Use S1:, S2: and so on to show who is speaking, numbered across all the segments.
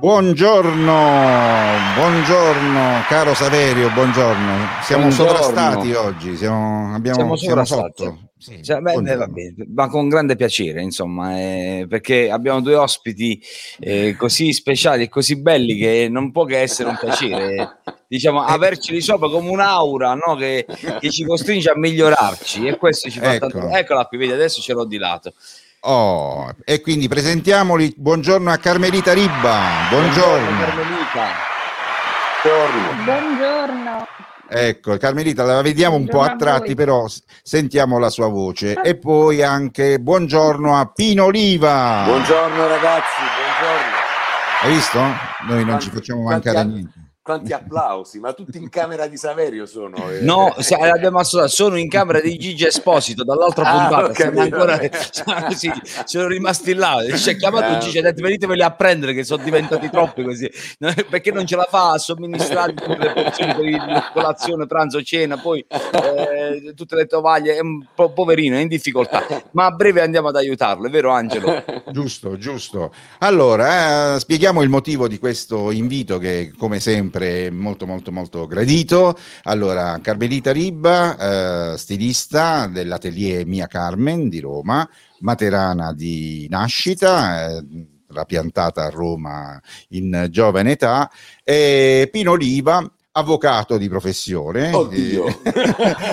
S1: Buongiorno, buongiorno caro Saverio, buongiorno. Siamo buongiorno. sovrastati oggi, siamo, abbiamo, siamo, siamo sotto.
S2: Sì, cioè, beh, beh, bene, ma con grande piacere, insomma, eh, perché abbiamo due ospiti eh, così speciali e così belli che non può che essere un piacere, diciamo, averceli sopra come un'aura no? che, che, ci costringe a migliorarci e questo ci fa ecco. tanto... Eccola qui, vedi, adesso ce l'ho di lato.
S1: Oh, e quindi presentiamoli. Buongiorno a Carmelita Ribba. Buongiorno. Buongiorno
S3: Carmelita.
S4: Buongiorno. Buongiorno.
S1: Ecco, Carmelita la vediamo un po' a tratti, però sentiamo la sua voce. E poi anche buongiorno a Pino Oliva.
S3: Buongiorno ragazzi, buongiorno.
S1: Hai visto? Noi non quanti, ci facciamo mancare niente
S3: quanti applausi, ma tutti in camera di Saverio sono.
S2: Eh. No, abbiamo associato, sono in camera di Gigi Esposito dall'altra ah, puntata. Ancora, sono, sì, sono rimasti là. Ci ha chiamato ah, Gigi ha detto veniteveli a prendere che sono diventati troppi così. Perché non ce la fa a somministrare le porzioni per il, colazione, pranzo, cena, poi eh, tutte le tovaglie. È un po' poverino, è in difficoltà. Ma a breve andiamo ad aiutarlo, è vero Angelo?
S1: Giusto, giusto. Allora, eh, spieghiamo il motivo di questo invito che come sempre sempre molto molto molto gradito. Allora, Carmelita Ribba, eh, stilista dell'atelier Mia Carmen di Roma, materana di nascita, eh, piantata a Roma in giovane età, e Pino Oliva, avvocato di professione,
S3: eh,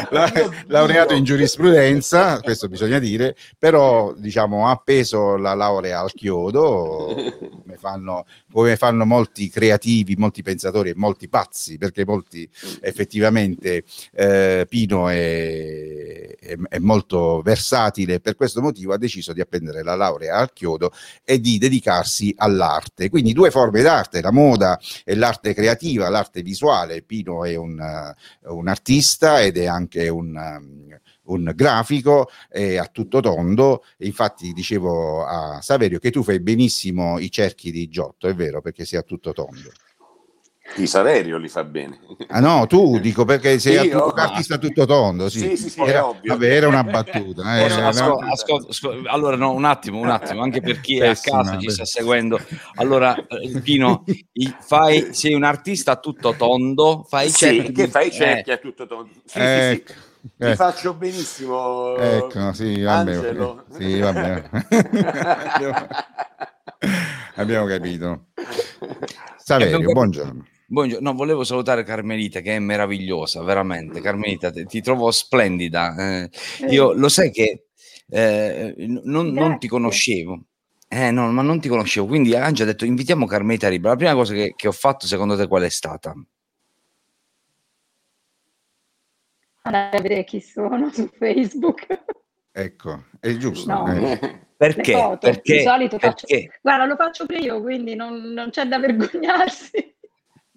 S1: laureato in giurisprudenza, questo bisogna dire, però diciamo, ha appeso la laurea al chiodo, come fanno, come fanno molti creativi, molti pensatori e molti pazzi, perché molti effettivamente eh, Pino è, è, è molto versatile, per questo motivo ha deciso di appendere la laurea al chiodo e di dedicarsi all'arte. Quindi due forme d'arte, la moda e l'arte creativa, l'arte visuale quale Pino è un, uh, un artista ed è anche un, um, un grafico è a tutto tondo. Infatti dicevo a Saverio che tu fai benissimo i cerchi di Giotto, è vero, perché sei a tutto tondo.
S3: Di Saverio li fa bene.
S1: Ah no, tu dico perché sei Io, un artista tutto tondo, sì.
S3: Sì, sì, sì
S1: era,
S3: ovvio.
S1: Vabbè, era una battuta. Eh,
S2: ascol- ascol- ascol- allora, no, un attimo, un attimo, anche per chi è a casa ci sta seguendo. Allora, eh, Pino, fai, sei un artista a tutto tondo, fai
S3: sì, cerchi. che fai cerchi eh. a tutto tondo. Sì, ecco. sì, sì. Ti eh. faccio benissimo.
S1: Ecco, sì, vabbè.
S3: Angelo.
S1: Sì, vabbè. Abbiamo capito. Saverio, buongiorno.
S2: Buongiorno, no, volevo salutare Carmelita che è meravigliosa, veramente. Carmelita, ti, ti trovo splendida. Eh, io lo sai che eh, non, non, ti conoscevo. Eh, no, ma non ti conoscevo. Quindi Angia ha detto invitiamo Carmelita Riba. La prima cosa che, che ho fatto, secondo te, qual è stata?
S4: Andare a vedere chi sono su Facebook.
S1: Ecco, è giusto.
S4: No.
S1: Eh.
S2: Perché? Perché?
S4: Di solito faccio... Perché? Guarda, lo faccio pure io, quindi non, non c'è da vergognarsi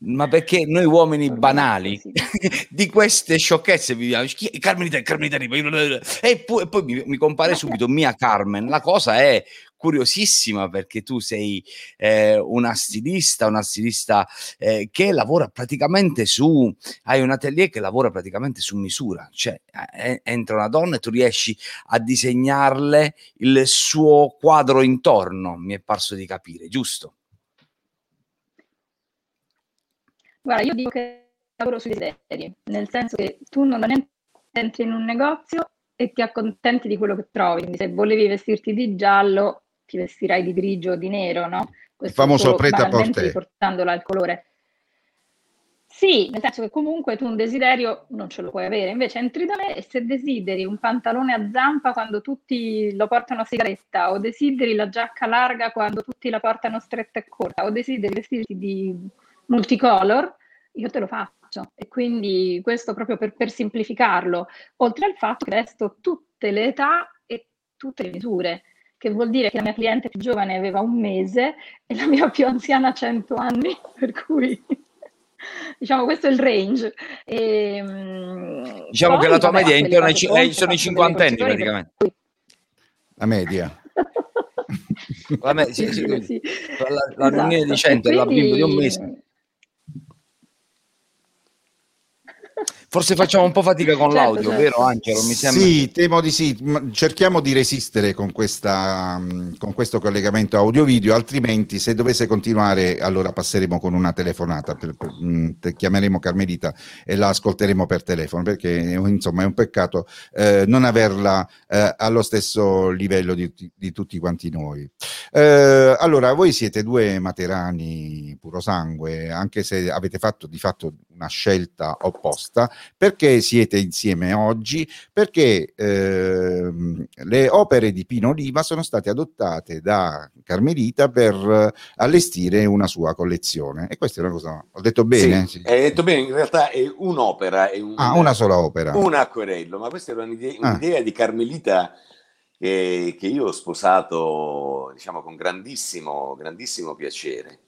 S2: ma perché noi uomini banali di queste sciocchezze viviamo Carmelita, Carmelita e poi, e poi mi, mi, compare subito Mia Carmen. La cosa è curiosissima perché tu sei eh, una stilista una stilista eh, che lavora praticamente su hai un atelier che lavora praticamente su misura. Cioè eh, entra una donna e tu riesci a disegnarle il suo quadro intorno mi è parso di capire giusto
S4: Guarda, io dico che lavoro sui desideri, nel senso che tu non entri in un negozio e ti accontenti di quello che trovi. Quindi se volevi vestirti di giallo, ti vestirai di grigio o di nero, no?
S1: Questo Il famoso preta porter.
S4: riportandola al colore. Sì, nel senso che comunque tu un desiderio non ce lo puoi avere, invece entri da me e se desideri un pantalone a zampa quando tutti lo portano a sigaretta, o desideri la giacca larga quando tutti la portano stretta e corta, o desideri vestirti di multicolor, io te lo faccio. E quindi questo proprio per, per semplificarlo, oltre al fatto che vesto tutte le età e tutte le misure che vuol dire che la mia cliente più giovane aveva un mese e la mia più anziana 100 anni, per cui diciamo questo è il range. E,
S2: ehm, diciamo che la tua media è intorno ai, eh, sono i cinquantenni praticamente.
S1: La media.
S2: la, me- sì, sì, sì. la, la esatto. di 100 e la bimbo di un mese. Forse facciamo un po' fatica con certo, l'audio, certo. vero Angelo? Mi sembra.
S1: Sì, temo di sì. Cerchiamo di resistere con, questa, con questo collegamento audio-video, altrimenti se dovesse continuare allora passeremo con una telefonata, per, per, mh, chiameremo Carmelita e la ascolteremo per telefono, perché insomma è un peccato eh, non averla eh, allo stesso livello di, di tutti quanti noi. Eh, allora, voi siete due materani puro sangue, anche se avete fatto di fatto una scelta opposta, perché siete insieme oggi? Perché eh, le opere di Pino Oliva sono state adottate da Carmelita per allestire una sua collezione. E questa è una cosa, ho detto bene?
S3: Sì, sì. Hai detto bene, in realtà è un'opera. È un,
S1: ah, una sola opera.
S3: Un acquerello, ma questa era un'idea, ah. un'idea ah. di Carmelita che, che, io ho sposato diciamo, con grandissimo, grandissimo piacere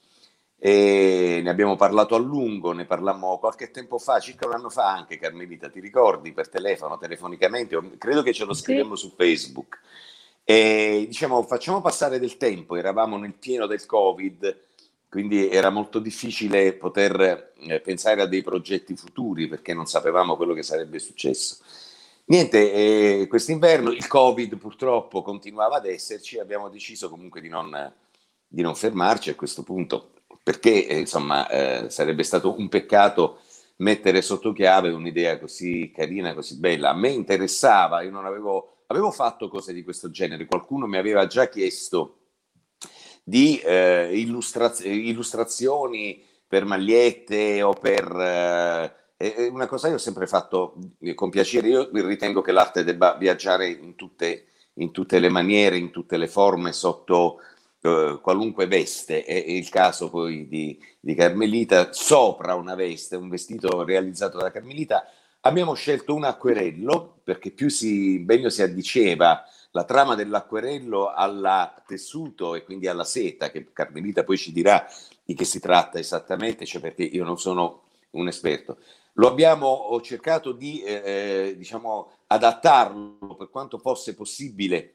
S3: e ne abbiamo parlato a lungo, ne parlammo qualche tempo fa, circa un anno fa anche Carmelita, ti ricordi per telefono, telefonicamente, credo che ce lo scrivemmo sì. su Facebook. E diciamo, facciamo passare del tempo, eravamo nel pieno del Covid, quindi era molto difficile poter eh, pensare a dei progetti futuri perché non sapevamo quello che sarebbe successo. Niente, eh, quest'inverno il Covid purtroppo continuava ad esserci, abbiamo deciso comunque di non, di non fermarci a questo punto perché eh, insomma eh, sarebbe stato un peccato mettere sotto chiave un'idea così carina, così bella. A me interessava, io non avevo, avevo fatto cose di questo genere, qualcuno mi aveva già chiesto di eh, illustraz- illustrazioni per magliette o per... Eh, una cosa che ho sempre fatto eh, con piacere, io ritengo che l'arte debba viaggiare in tutte, in tutte le maniere, in tutte le forme, sotto eh, qualunque veste, è, il caso poi di, di, Carmelita, sopra una veste, un vestito realizzato da Carmelita, abbiamo scelto un acquerello perché più si, meglio si addiceva la trama dell'acquerello al tessuto e quindi alla seta, che Carmelita poi ci dirà di che si tratta esattamente, cioè perché io non sono un esperto. Lo abbiamo ho cercato di eh, eh diciamo, adattarlo per quanto fosse possibile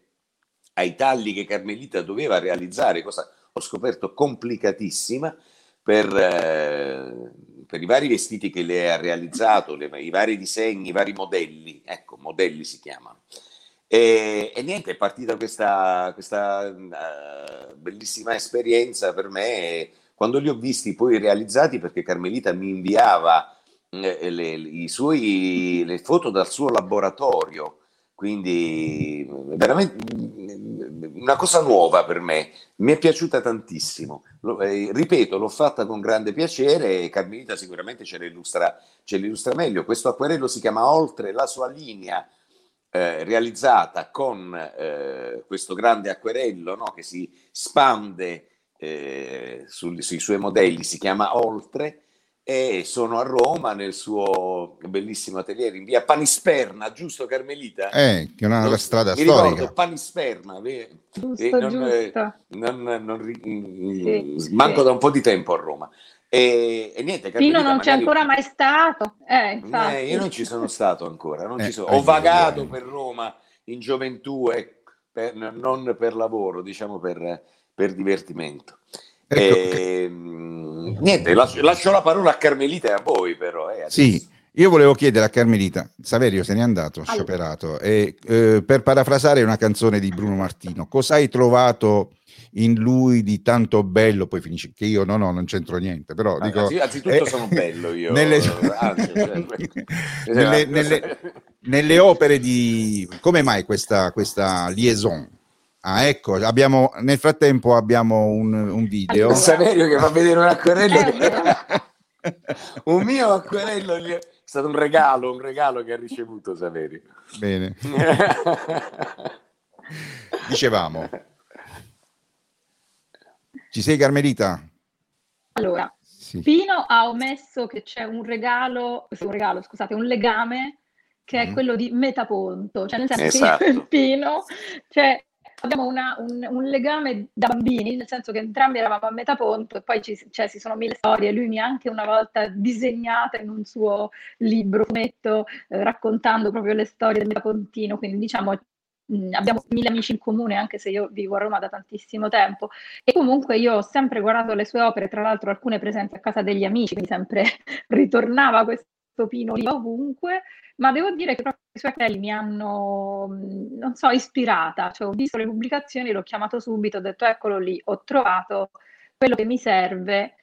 S3: ai tagli che Carmelita doveva realizzare, cosa ho scoperto complicatissima, per, eh, per i vari vestiti che lei ha realizzato, le, i vari disegni, i vari modelli, ecco, modelli si chiamano. E, e niente, è partita questa, questa uh, bellissima esperienza per me. Quando li ho visti poi realizzati perché Carmelita mi inviava eh, le, i suoi, le foto dal suo laboratorio. Quindi veramente una cosa nuova per me, mi è piaciuta tantissimo. Lo, eh, ripeto, l'ho fatta con grande piacere e Carmelita sicuramente ce l'illustra, ce l'illustra meglio. Questo acquerello si chiama Oltre la sua linea, eh, realizzata con eh, questo grande acquerello no, che si spande eh, sul, sui suoi modelli, si chiama Oltre e sono a Roma nel suo bellissimo atelier in via Panisperna, giusto Carmelita?
S1: Eh, che è una non, strada mi storica. Ricordo,
S3: Panisperna,
S4: giusto, eh, non, giusto.
S3: Non, non, sì, manco sì. da un po' di tempo a Roma. E, e niente,
S4: Carmelita, Pino non c'è ancora mai stato. Eh,
S3: eh, io non ci sono stato ancora, eh, sono. ho vagato per Roma in gioventù e per, non per lavoro, diciamo per, per divertimento. Ecco, e, ehm, niente, lascio, lascio, la parola a Carmelita e a voi però. Eh,
S1: sì, io volevo chiedere a Carmelita, Saverio se n'è andato, allora. scioperato, e eh, per parafrasare una canzone di Bruno Martino, cosa hai trovato in lui di tanto bello, poi finisce che io no, no, non c'entro niente, però dico...
S3: Anzitutto eh, sono bello io. Nelle, anzi, cioè,
S1: nelle, nelle, nelle, opere di... Come mai questa, questa liaison? Ah, ecco, abbiamo, nel frattempo abbiamo un, un video.
S3: Saverio che fa vedere un acquerello. un mio acquerello è stato un regalo, un regalo che ha ricevuto Saverio.
S1: Bene. Dicevamo. Ci sei Carmelita?
S4: Allora, sì. Pino ha omesso che c'è un regalo, un regalo, scusate, un legame che è mm. quello di Metaponto, cioè nel senso esatto. che Pino, cioè abbiamo una, un, un, legame da bambini, nel senso che entrambi eravamo a metà ponto e poi ci, cioè, ci sono mille storie. Lui mi ha anche una volta disegnata in un suo libro, fumetto, eh, raccontando proprio le storie del metapontino, quindi diciamo mh, abbiamo mille amici in comune, anche se io vivo a Roma da tantissimo tempo. E comunque io ho sempre guardato le sue opere, tra l'altro alcune presenti a casa degli amici, quindi sempre ritornava questo Pino lì ovunque, ma devo dire che proprio i suoi capelli mi hanno, non so, ispirata, cioè ho visto le pubblicazioni, l'ho chiamato subito, ho detto eccolo lì, ho trovato quello che mi serve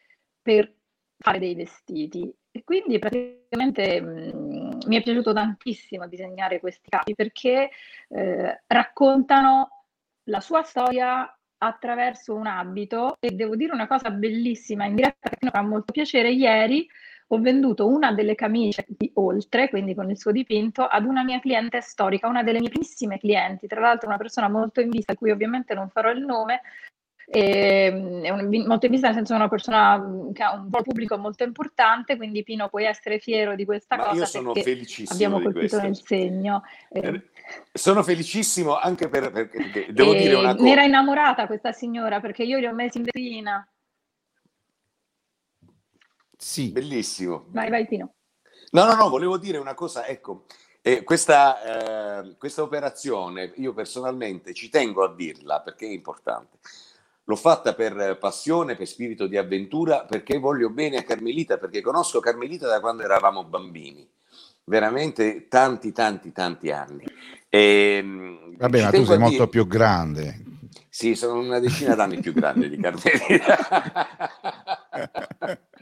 S4: per fare dei vestiti. E quindi praticamente mh, mi è piaciuto tantissimo disegnare questi capi perché eh, raccontano la sua storia attraverso un abito e devo dire una cosa bellissima in diretta che mi fa molto piacere ieri ho venduto una delle camicie di oltre, quindi con il suo dipinto, ad una mia cliente storica, una delle mie primissime clienti, tra l'altro una persona molto in vista, a cui ovviamente non farò il nome, ehm, è un, molto in vista nel senso che è una persona mm, che ha un pubblico molto importante, quindi Pino puoi essere fiero di questa
S3: Ma
S4: cosa.
S3: Io sono felicissimo.
S4: Abbiamo colpito nel segno.
S3: Eh, eh, sono felicissimo anche per, perché devo e dire una cosa.
S4: Ne era innamorata questa signora perché io li ho messi in vetrina.
S3: Sì. Bellissimo.
S4: Vai, vai Pino.
S3: No, no, no, volevo dire una cosa, ecco, eh, questa, eh, questa operazione io personalmente ci tengo a dirla perché è importante. L'ho fatta per passione, per spirito di avventura, perché voglio bene a Carmelita, perché conosco Carmelita da quando eravamo bambini, veramente tanti, tanti, tanti anni.
S1: E, ehm, Vabbè, ma tu sei molto dire... più grande.
S3: Sì, sono una decina d'anni più grande di Carmelita.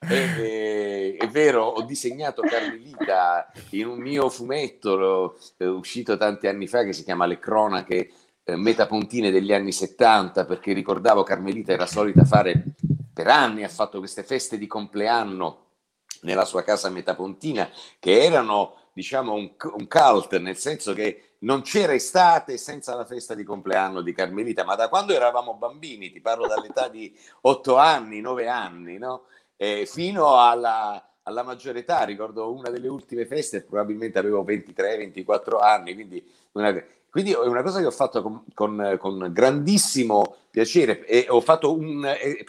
S3: è, è, vero, ho disegnato Carmelita in un mio fumetto eh, uscito tanti anni fa che si chiama Le cronache eh, metapontine degli anni 70 perché ricordavo Carmelita era solita fare per anni ha fatto queste feste di compleanno nella sua casa metapontina che erano diciamo un, un cult nel senso che non c'era estate senza la festa di compleanno di Carmelita ma da quando eravamo bambini ti parlo dall'età di 8 anni 9 anni no? Eh, fino alla alla maggiore età, ricordo una delle ultime feste, probabilmente avevo 23-24 anni, quindi una, quindi è una cosa che ho fatto con, con, con grandissimo piacere e ho fatto un, è,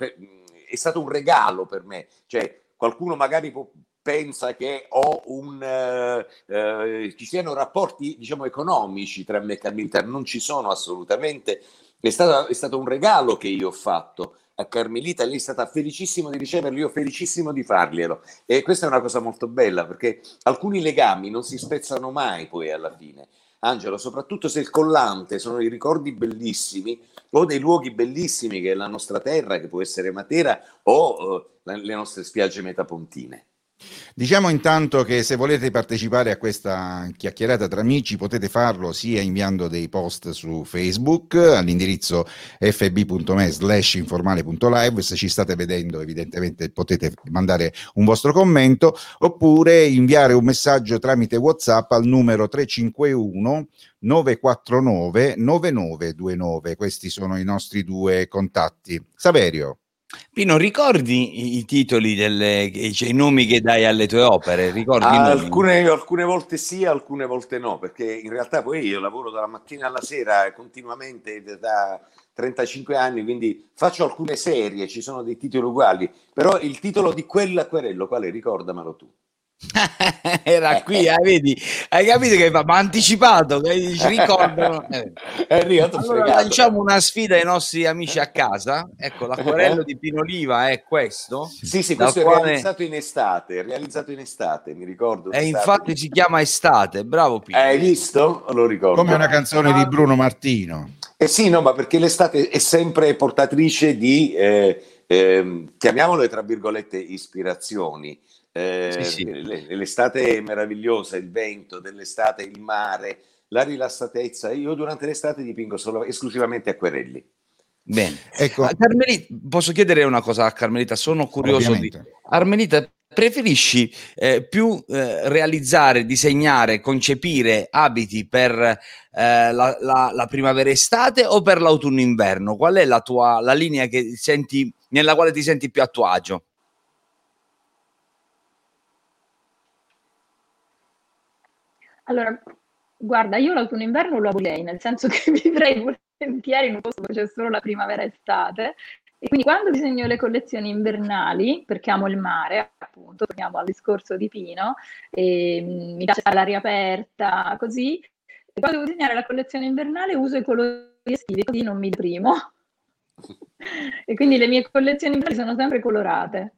S3: è, stato un regalo per me. Cioè, qualcuno magari può, pensa che ho un, eh, eh, ci siano rapporti diciamo economici tra me e Carmelita, non ci sono assolutamente. È stato, è stato un regalo che io ho fatto Carmelita, lei è stata felicissima di riceverlo, io felicissimo di farglielo. E questa è una cosa molto bella perché alcuni legami non si spezzano mai poi alla fine. Angelo, soprattutto se il collante sono i ricordi bellissimi o dei luoghi bellissimi che è la nostra terra, che può essere Matera o uh, le nostre spiagge metapontine.
S1: Diciamo intanto che se volete partecipare a questa chiacchierata tra amici potete farlo sia inviando dei post su Facebook all'indirizzo fb.me slash informale.live, se ci state vedendo evidentemente potete mandare un vostro commento oppure inviare un messaggio tramite Whatsapp al numero 351 949 9929. Questi sono i nostri due contatti. Saverio.
S2: Pino, ricordi i titoli delle, cioè, i nomi che dai alle tue opere? Ricordi
S3: alcune, alcune, volte sì, alcune volte no, perché in realtà poi io lavoro dalla mattina alla sera continuamente da 35 anni, quindi faccio alcune serie, ci sono dei titoli uguali, però il titolo di quell'acquerello, quale ricordamelo tu?
S2: Era qui, eh, vedi, hai capito che va, ma anticipato, che ci ricordano. Eh. È arrivato allora fregato. lanciamo una sfida ai nostri amici a casa. Ecco, l'acquarello di Pino Oliva è questo.
S3: Sì, sì, questo quale... è realizzato in estate, realizzato in estate, mi ricordo.
S2: E infatti si chiama Estate, bravo Pino.
S3: Hai visto? Lo ricordo.
S1: Come una canzone di Bruno Martino.
S3: Eh sì, no, ma perché l'estate è sempre portatrice di, eh, eh, chiamiamole tra virgolette, ispirazioni eh, sì, sì. L'estate è meravigliosa, il vento dell'estate, il mare, la rilassatezza. Io durante l'estate dipingo solo, esclusivamente acquerelli.
S2: Bene, ecco. Carmelita, posso chiedere una cosa a Carmelita? Sono curioso Ovviamente. di... Armelita, preferisci eh, più eh, realizzare, disegnare, concepire abiti per eh, la, la, la primavera-estate o per l'autunno-inverno? Qual è la tua la linea che senti, nella quale ti senti più a tuo agio?
S4: Allora, guarda, io l'autunno-inverno lo abolirei, nel senso che vivrei volentieri in un posto dove c'è solo la primavera-estate. E quindi quando disegno le collezioni invernali, perché amo il mare, appunto, torniamo al discorso di Pino, mm, mi piace l'aria aperta, così, e quando devo disegnare la collezione invernale uso i colori estivi, così non mi deprimo. e quindi le mie collezioni invernali sono sempre colorate.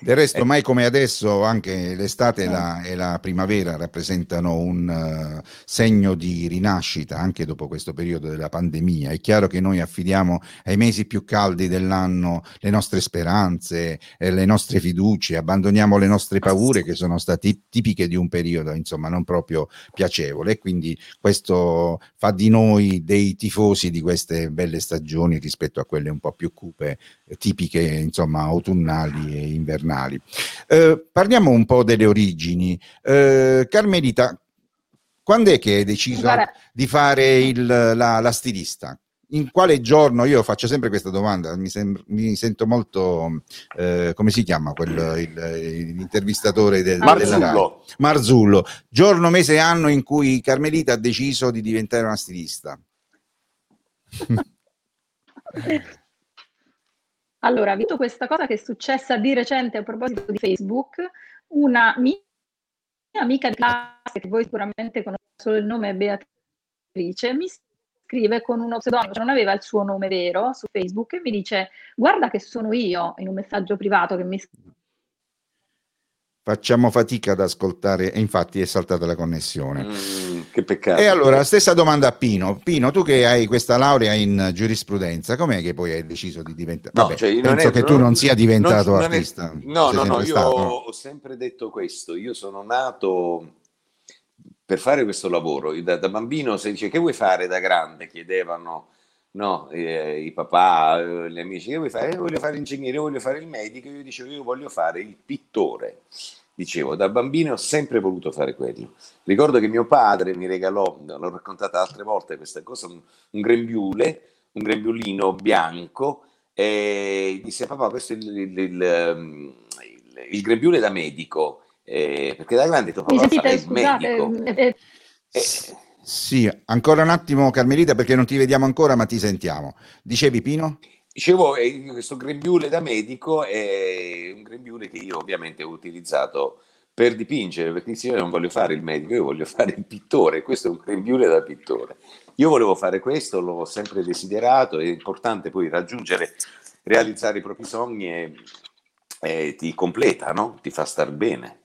S1: Del resto, eh. mai come adesso, anche l'estate e la, e la primavera rappresentano un uh, segno di rinascita anche dopo questo periodo della pandemia. È chiaro che noi affidiamo ai mesi più caldi dell'anno le nostre speranze, e le nostre fiducie, abbandoniamo le nostre paure che sono state tipiche di un periodo, insomma, non proprio piacevole. E quindi questo fa di noi dei tifosi di queste belle stagioni rispetto a quelle un po' più cupe, tipiche, insomma, autunnali invernali. Eh, parliamo un po' delle origini. Eh, Carmelita, quando è che hai deciso Guarda. di fare il, la, la, stilista? In quale giorno? Io faccio sempre questa domanda, mi, sem- mi sento molto, eh, come si chiama quel, il, l'intervistatore del,
S3: Marzullo.
S1: Marzullo. Giorno, mese e anno in cui Carmelita ha deciso di diventare una stilista.
S4: Allora, visto questa cosa che è successa di recente a proposito di Facebook, una mia amica di classe, che voi sicuramente conoscete solo il nome Beatrice, mi scrive con uno pseudonimo, cioè non aveva il suo nome vero su Facebook e mi dice guarda che sono io in un messaggio privato che mi
S1: facciamo fatica ad ascoltare e infatti è saltata la connessione.
S3: Mm, che peccato.
S1: E allora, stessa domanda a Pino. Pino, tu che hai questa laurea in giurisprudenza, com'è che poi hai deciso di diventare... No, Vabbè, cioè, penso è, che non, tu non sia diventato non, artista.
S3: È, no, no, no, io stato. ho sempre detto questo. Io sono nato per fare questo lavoro. Da, da bambino si dice che vuoi fare da grande? Chiedevano no, eh, i papà, eh, gli amici, che vuoi fare? Io voglio fare l'ingegnere, voglio fare il medico, io dicevo io voglio fare il pittore. Dicevo, da bambino ho sempre voluto fare quello. Ricordo che mio padre mi regalò, l'ho raccontata altre volte questa cosa, un, un grembiule, un grembiulino bianco, e disse papà questo è il, il, il, il, il grembiule da medico, eh, perché da grande tuo papà fa il medico. Eh, eh,
S1: eh sì, ancora un attimo Carmelita perché non ti vediamo ancora ma ti sentiamo. Dicevi Pino?
S3: Dicevo, questo grembiule da medico è un grembiule che io ovviamente ho utilizzato per dipingere, perché io non voglio fare il medico, io voglio fare il pittore, questo è un grembiule da pittore. Io volevo fare questo, l'ho sempre desiderato, è importante poi raggiungere, realizzare i propri sogni e, e ti completa, no? ti fa star bene.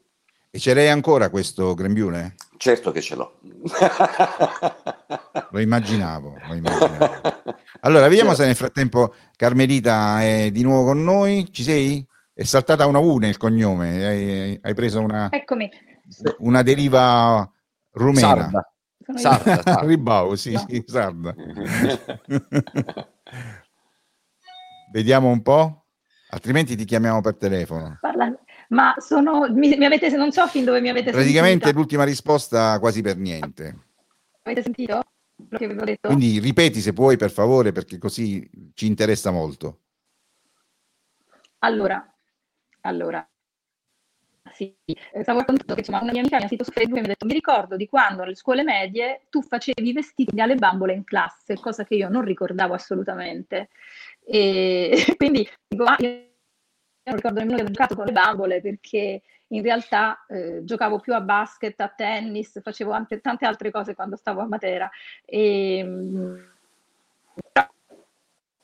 S1: E ce l'hai ancora questo grembiule?
S3: Certo che ce l'ho.
S1: lo, immaginavo, lo immaginavo. Allora, vediamo certo. se nel frattempo Carmelita è di nuovo con noi. Ci sei? È saltata una U nel cognome. Hai, hai preso una,
S4: Eccomi.
S1: una deriva rumena.
S2: Sarda. Sarda,
S1: sarda. Ribau, sì, no. sì, sarda. Vediamo un po', altrimenti ti chiamiamo per telefono.
S4: Parla, ma sono, mi, mi, avete, non so fin dove mi avete
S1: Praticamente sentita. l'ultima risposta quasi per niente.
S4: Avete sentito? Che avevo detto?
S1: Quindi ripeti se puoi per favore perché così ci interessa molto.
S4: Allora, allora, sì, eh, stavo raccontando che insomma, una mia amica mi ha scritto su Facebook e mi ha detto mi ricordo di quando alle scuole medie tu facevi vestiti alle bambole in classe, cosa che io non ricordavo assolutamente. E quindi dico, ah, io non ricordo nemmeno che ho giocato con le bambole perché in realtà eh, giocavo più a basket, a tennis, facevo anche tante altre cose quando stavo a Matera. E, però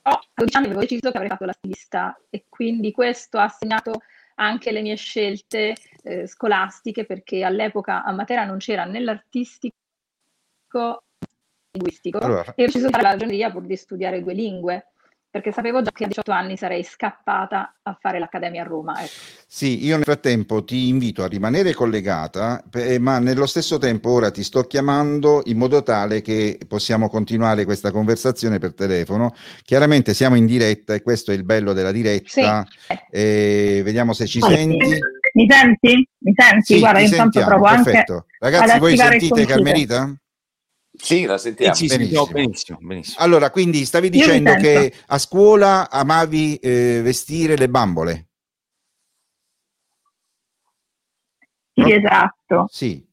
S4: a 12 anni avevo deciso che avrei fatto la stilista e quindi questo ha segnato anche le mie scelte eh, scolastiche perché all'epoca a Matera non c'era né l'artistico né linguistico allora. e ho deciso di fare la ragioneria pur di studiare due lingue perché sapevo già che a 18 anni sarei scappata a fare l'accademia a Roma. Ecco.
S1: Sì, io nel frattempo ti invito a rimanere collegata, ma nello stesso tempo ora ti sto chiamando in modo tale che possiamo continuare questa conversazione per telefono. Chiaramente siamo in diretta e questo è il bello della diretta. Sì. E vediamo se ci senti.
S5: Mi senti? Mi senti?
S1: Sì, Guarda, intanto sentiamo, provo perfetto. anche Ragazzi, voi sentite Carmelita?
S3: Sì, la sentiamo.
S1: Sì, benissimo. Benissimo, benissimo. Allora, quindi stavi dicendo che a scuola amavi eh, vestire le bambole?
S5: Sì, esatto.
S1: Sì.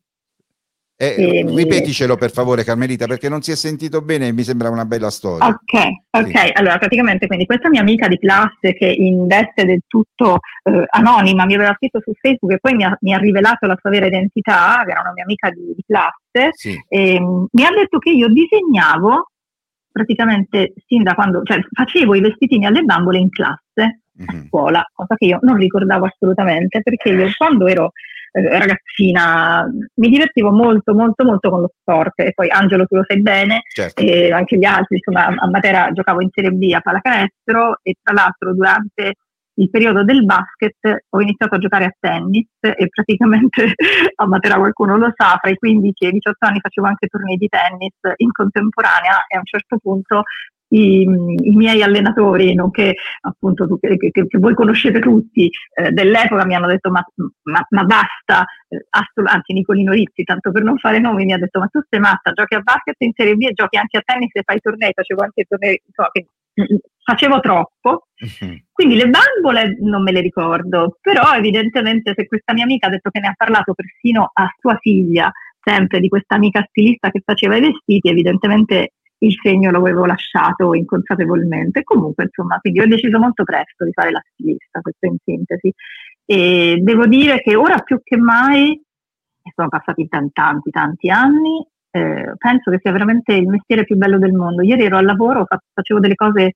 S1: Eh, ripeticelo per favore Carmelita perché non si è sentito bene e mi sembra una bella storia.
S5: Ok, ok, sì. allora praticamente quindi questa mia amica di classe che in veste del tutto eh, anonima mi aveva scritto su Facebook e poi mi ha, mi ha, rivelato la sua vera identità, che era una mia amica di, di classe, sì. e, um, mi ha detto che io disegnavo praticamente sin da quando, cioè facevo i vestitini alle bambole in classe a mhm. scuola, cosa che io non ricordavo assolutamente perché io quando ero eh, ragazzina mi divertivo molto molto molto con lo sport e poi Angelo tu lo sai bene certo. e anche gli altri, insomma a Matera giocavo in Serie B a pallacanestro e tra l'altro durante il periodo del basket ho iniziato a giocare a tennis e praticamente a Matera qualcuno lo sa, fra i 15 e i 18 anni facevo anche tornei di tennis in contemporanea e a un certo punto i, i miei allenatori, nonché appunto che, che, che, voi conoscete tutti, eh, dell'epoca mi hanno detto ma, ma, ma basta, eh, anzi Nicolino Rizzi, tanto per non fare nomi, mi ha detto ma tu sei matta, giochi a basket in Serie B e giochi anche a tennis e fai tornei, facevo anche tornei, insomma, che, facevo troppo, uh-huh. quindi le bambole non me le ricordo, però evidentemente se questa mia amica ha detto che ne ha parlato persino a sua figlia, sempre di questa amica stilista che faceva i vestiti, evidentemente il segno lo avevo lasciato inconsapevolmente. Comunque, insomma, quindi ho deciso molto presto di fare la stilista, questo in sintesi. E devo dire che ora più che mai, sono passati tanti, tanti anni, eh, penso che sia veramente il mestiere più bello del mondo. Ieri ero al lavoro, facevo delle cose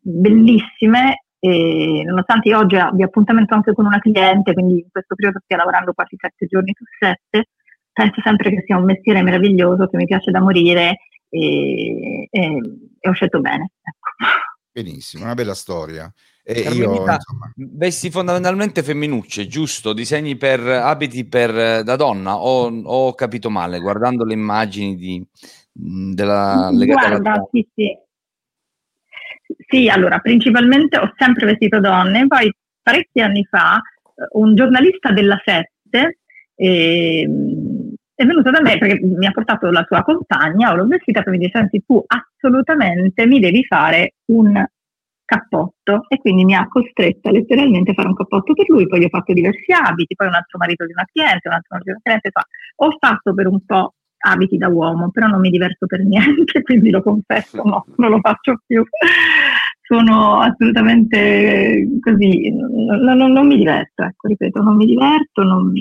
S5: bellissime e nonostante io oggi abbia appuntamento anche con una cliente, quindi in questo periodo stia lavorando quasi sette giorni su sette, penso sempre che sia un mestiere meraviglioso, che mi piace da morire e, e, e ho scelto bene. Ecco.
S1: Benissimo, una bella storia.
S2: E io, insomma... Vesti fondamentalmente femminucce, giusto? Disegni per abiti per, da donna o ho capito male guardando le immagini di, della
S5: legata Guarda, sì, sì. Sì, allora, principalmente ho sempre vestito donne, poi parecchi anni fa eh, un giornalista della Sette eh, è venuta da me perché mi ha portato la sua compagna, l'ho vestita e mi dice, senti tu assolutamente mi devi fare un cappotto e quindi mi ha costretta letteralmente a fare un cappotto per lui, poi gli ho fatto diversi abiti, poi un altro marito di una cliente, un altro marito di una cliente, fa. ho fatto per un po' abiti da uomo, però non mi diverto per niente, quindi lo confesso, no, non lo faccio più. Sono assolutamente così, non, non, non mi diverto, ecco, ripeto, non mi diverto, non,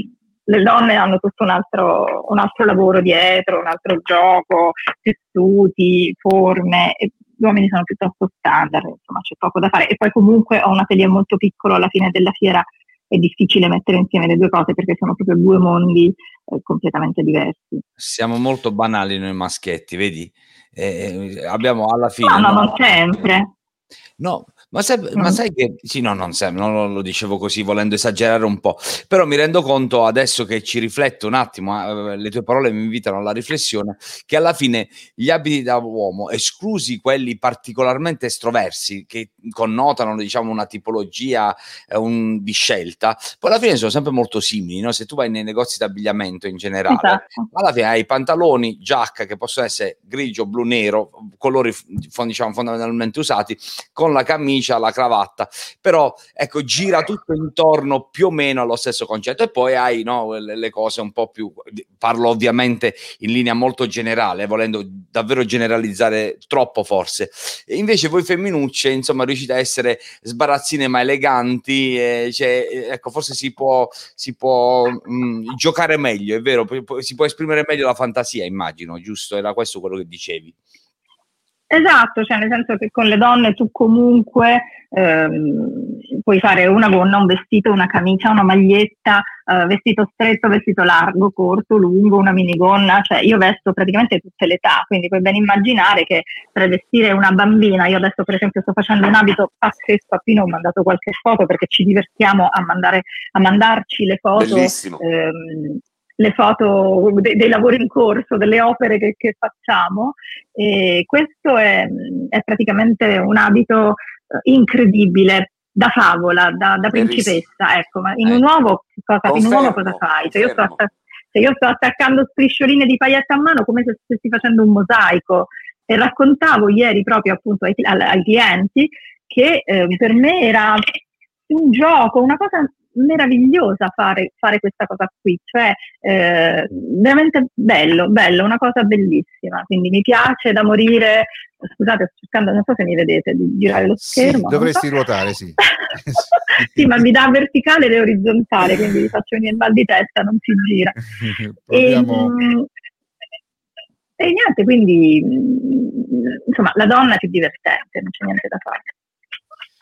S5: le donne hanno tutto un altro, un altro lavoro dietro, un altro gioco, tessuti, forme, e gli uomini sono piuttosto standard, insomma c'è poco da fare. E poi comunque ho un atelier molto piccolo alla fine della fiera, è difficile mettere insieme le due cose perché sono proprio due mondi eh, completamente diversi.
S2: Siamo molto banali noi maschietti, vedi? Eh, abbiamo alla fine...
S5: No, no, no, non sempre.
S2: No, ma sai, ma sai, che sì, no, non, sai, non lo dicevo così volendo esagerare un po', però mi rendo conto adesso che ci rifletto un attimo, eh, le tue parole mi invitano alla riflessione, che alla fine gli abiti da uomo, esclusi quelli particolarmente estroversi, che connotano diciamo una tipologia eh, un, di scelta, poi alla fine sono sempre molto simili, no? se tu vai nei negozi d'abbigliamento in generale, esatto. alla fine hai pantaloni, giacca che possono essere grigio, blu, nero, colori diciamo fondamentalmente usati, con la camicia camicia, la cravatta, però ecco, gira tutto intorno più o meno allo stesso concetto e poi hai no, le, le, cose un po' più, parlo ovviamente in linea molto generale, volendo davvero generalizzare troppo forse. E invece voi femminucce, insomma, riuscite a essere sbarazzine ma eleganti, eh, cioè, ecco, forse si può, si può mh, giocare meglio, è vero, si può esprimere meglio la fantasia, immagino, giusto? Era questo quello che dicevi.
S5: Esatto, cioè nel senso che con le donne tu comunque ehm, puoi fare una gonna, un vestito, una camicia, una maglietta, eh, vestito stretto, vestito largo, corto, lungo, una minigonna, cioè io vesto praticamente tutte le età, quindi puoi ben immaginare che per vestire una bambina, io adesso per esempio sto facendo un abito pazzesco, a Pino ho mandato qualche foto perché ci divertiamo a, mandare, a mandarci le foto. Ehm, le foto de- dei lavori in corso, delle opere che, che facciamo. E questo è, è, praticamente un abito eh, incredibile, da favola, da, da principessa. Ecco, ma in, eh. un uovo, cosa, in un uovo cosa fai? Se io, sto attac- se io, sto attaccando striscioline di paillette a mano come se stessi facendo un mosaico. E raccontavo ieri proprio appunto ai, ai clienti che eh, per me era un gioco, una cosa meravigliosa fare, fare questa cosa qui, cioè eh, veramente bello, bello, una cosa bellissima, quindi mi piace da morire, scusate sto cercando, non so se mi vedete, di girare lo schermo.
S1: Sì, dovresti so. ruotare, sì.
S5: sì, ma mi dà verticale ed orizzontale, quindi vi faccio venire il mal di testa, non si gira. Proviamo... e, mm, e niente, quindi mm, insomma la donna è più divertente, non c'è niente da fare.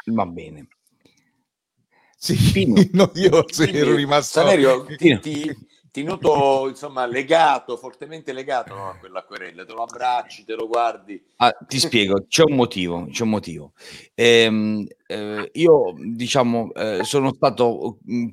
S2: Va bene.
S1: Sì, no, io ero rimasto...
S3: Saverio, ti, ti, ti, noto insomma legato, fortemente legato no, a quella te lo abbracci, te lo guardi.
S2: Ah, ti spiego, c'è un motivo, c'è un motivo. Ehm, eh, io diciamo eh, sono stato mm,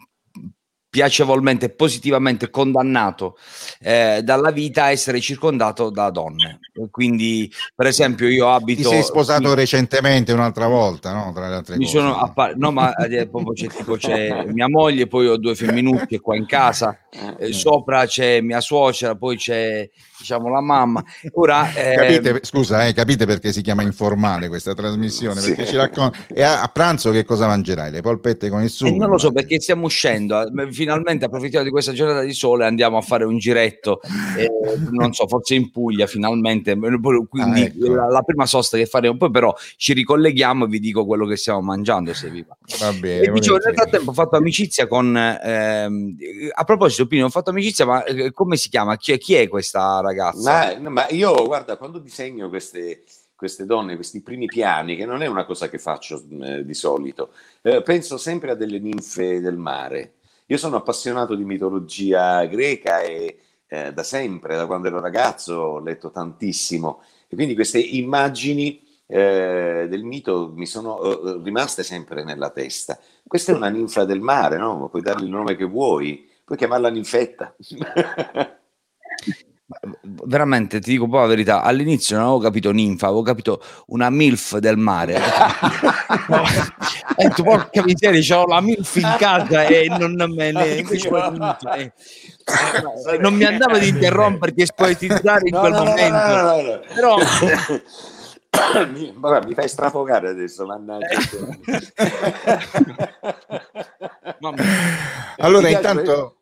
S2: piacevolmente e positivamente condannato eh, dalla vita a essere circondato da donne. Quindi, per esempio, io abito.
S1: Ti sei sposato mi... recentemente un'altra volta, no? Tra le altre
S2: mi
S1: cose.
S2: Sono appar- no, ma eh, c'è, tipo, c'è mia moglie, poi ho due femminucce qua in casa, eh, sopra c'è mia suocera, poi c'è diciamo la mamma. Ora,
S1: eh... capite, scusa, eh, capite perché si chiama informale questa trasmissione? Perché sì. ci racconta. E a, a, pranzo che cosa mangerai? Le polpette con il sugo?
S2: non lo so perché stiamo uscendo. Finalmente approfittiamo di questa giornata di sole e andiamo a fare un giretto. Eh, non so, forse in Puglia finalmente. Quindi ah, ecco. la, la, prima sosta che faremo, poi però ci ricolleghiamo e vi dico quello che stiamo mangiando. Se vi va.
S1: va bene.
S2: E dicevo, nel frattempo ho fatto amicizia con. Ehm, a proposito, Pino, ho fatto amicizia, ma eh, come si chiama? Chi è, chi è questa ragazza?
S3: Ma, ma io, guarda, quando disegno queste, queste donne, questi primi piani, che non è una cosa che faccio eh, di solito, eh, penso sempre a delle ninfe del mare. Io sono appassionato di mitologia greca e eh, da sempre, da quando ero ragazzo, ho letto tantissimo. E quindi queste immagini eh, del mito mi sono eh, rimaste sempre nella testa. Questa è una ninfa del mare, no? Puoi dargli il nome che vuoi, puoi chiamarla ninfetta.
S2: veramente ti dico un po' la verità all'inizio non avevo capito ninfa avevo capito una milf del mare. E tu porca miseria c'ho la milf in casa e non me ne eh, non mi andava di interromperti e spoetizzare in quel no, momento. no, però
S3: mi, vabbè, mi fai strafogare adesso, mannaggia.
S1: allora, intanto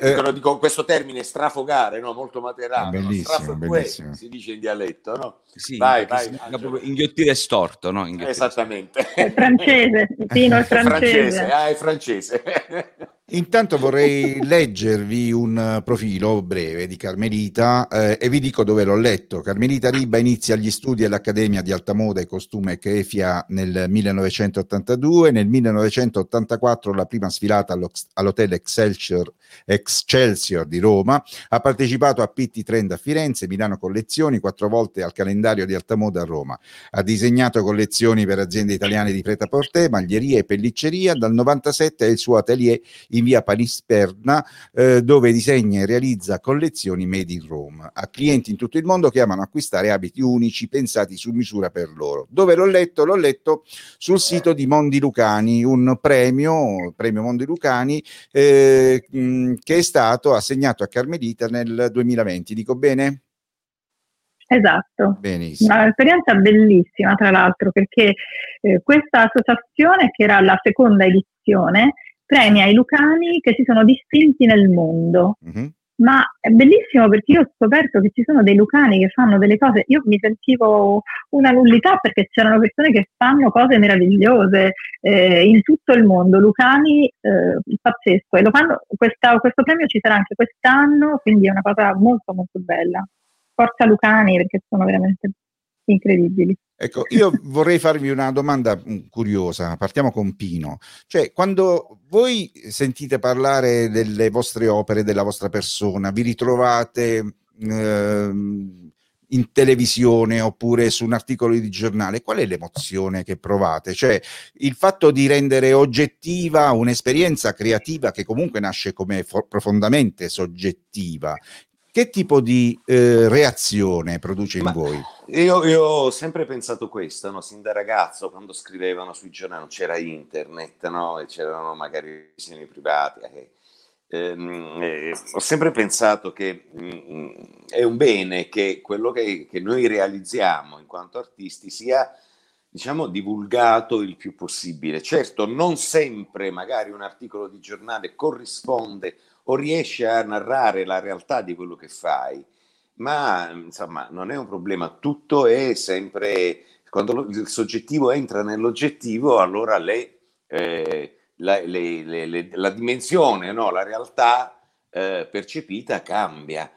S3: eh, dico questo termine strafogare, no? molto materiale, bellissimo, bellissimo. si dice in dialetto, no?
S2: Sì, vai, vai, inghiottire storto, no? Inghiottire
S3: Esattamente.
S5: È francese, Pino è francese.
S3: francese. Ah, è francese.
S1: Intanto vorrei leggervi un profilo breve di Carmelita eh, e vi dico dove l'ho letto. Carmelita Riba inizia gli studi all'Accademia di Alta Moda e Costume Crefia nel 1982, nel 1984 la prima sfilata all'Hotel Excelsior, Excelsior di Roma, ha partecipato a Pitti Trend a Firenze, Milano Collezioni, quattro volte al calendario di Alta Moda a Roma. Ha disegnato collezioni per aziende italiane di pret-à-porter, maglieria e pellicceria, dal 97 è il suo atelier in via Palisperna, eh, dove disegna e realizza collezioni made in Rome a clienti in tutto il mondo che amano acquistare abiti unici pensati su misura per loro. Dove l'ho letto? L'ho letto sul sito di Mondi Lucani, un premio, premio Mondi Lucani, eh, che è stato assegnato a Carmelita nel 2020. Dico bene?
S5: Esatto,
S1: Benissimo.
S5: un'esperienza bellissima tra l'altro perché eh, questa associazione che era la seconda edizione premia i lucani che si sono distinti nel mondo. Mm-hmm. Ma è bellissimo perché io ho scoperto che ci sono dei lucani che fanno delle cose, io mi sentivo una nullità perché c'erano persone che fanno cose meravigliose eh, in tutto il mondo, lucani eh, pazzesco e fanno, questa, questo premio ci sarà anche quest'anno, quindi è una cosa molto molto bella. Forza lucani perché sono veramente incredibili.
S1: Ecco, io vorrei farvi una domanda mm, curiosa, partiamo con Pino. Cioè, quando voi sentite parlare delle vostre opere, della vostra persona, vi ritrovate eh, in televisione oppure su un articolo di giornale, qual è l'emozione che provate? Cioè, il fatto di rendere oggettiva un'esperienza creativa che comunque nasce come for- profondamente soggettiva, che tipo di eh, reazione produce in Ma voi?
S3: Io, io, ho sempre pensato questo, no? sin da ragazzo, quando scrivevano sui giornali, non c'era internet, no? e c'erano magari visioni private. Eh, ehm, eh, ho sempre pensato che mh, mm, è un bene che quello che, che, noi realizziamo in quanto artisti sia diciamo divulgato il più possibile. Certo, non sempre magari un articolo di giornale corrisponde o riesci a narrare la realtà di quello che fai, ma insomma non è un problema, tutto è sempre, quando il soggettivo entra nell'oggettivo, allora le, eh, la, le, le, la, dimensione, no? la realtà eh, percepita cambia,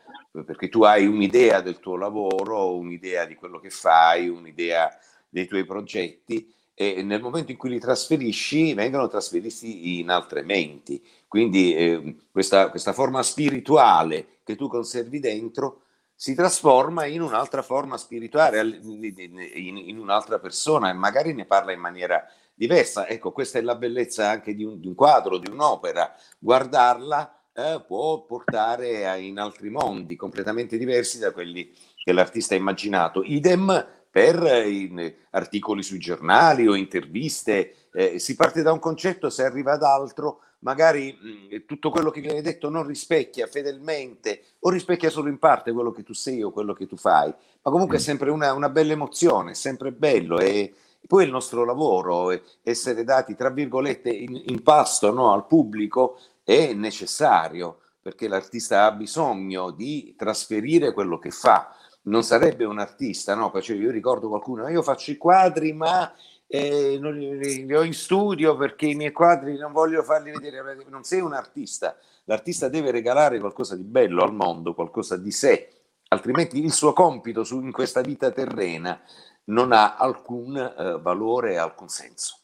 S3: perché tu hai un'idea del tuo lavoro, un'idea di quello che fai, un'idea dei tuoi progetti e nel momento in cui li trasferisci vengono trasferiti in altre menti. Quindi eh, questa, questa forma spirituale che tu conservi dentro si trasforma in un'altra forma spirituale, in, in, un'altra persona e magari ne parla in maniera diversa. Ecco, questa è la bellezza anche di un, di un quadro, di un'opera. Guardarla eh, può portare in altri mondi completamente diversi da quelli che l'artista ha immaginato. Idem per eh, articoli sui giornali o interviste, eh, si parte da un concetto, si arriva ad altro, magari mh, mm, tutto quello che viene detto non rispecchia fedelmente o rispecchia solo in parte quello che tu sei o quello che tu fai, ma comunque è mm. sempre una, una bella emozione, è sempre bello e poi il nostro lavoro, essere dati tra virgolette in, in pasto no, al pubblico è necessario perché l'artista ha bisogno di trasferire quello che fa non sarebbe un artista, no? Cioè, io ricordo qualcuno, io faccio i quadri, ma eh, non li, li, ho in studio perché i miei quadri non voglio farli vedere. Non sei un artista, l'artista deve regalare qualcosa di bello al mondo, qualcosa di sé, altrimenti il suo compito su, in questa vita terrena non ha alcun eh, valore, alcun senso.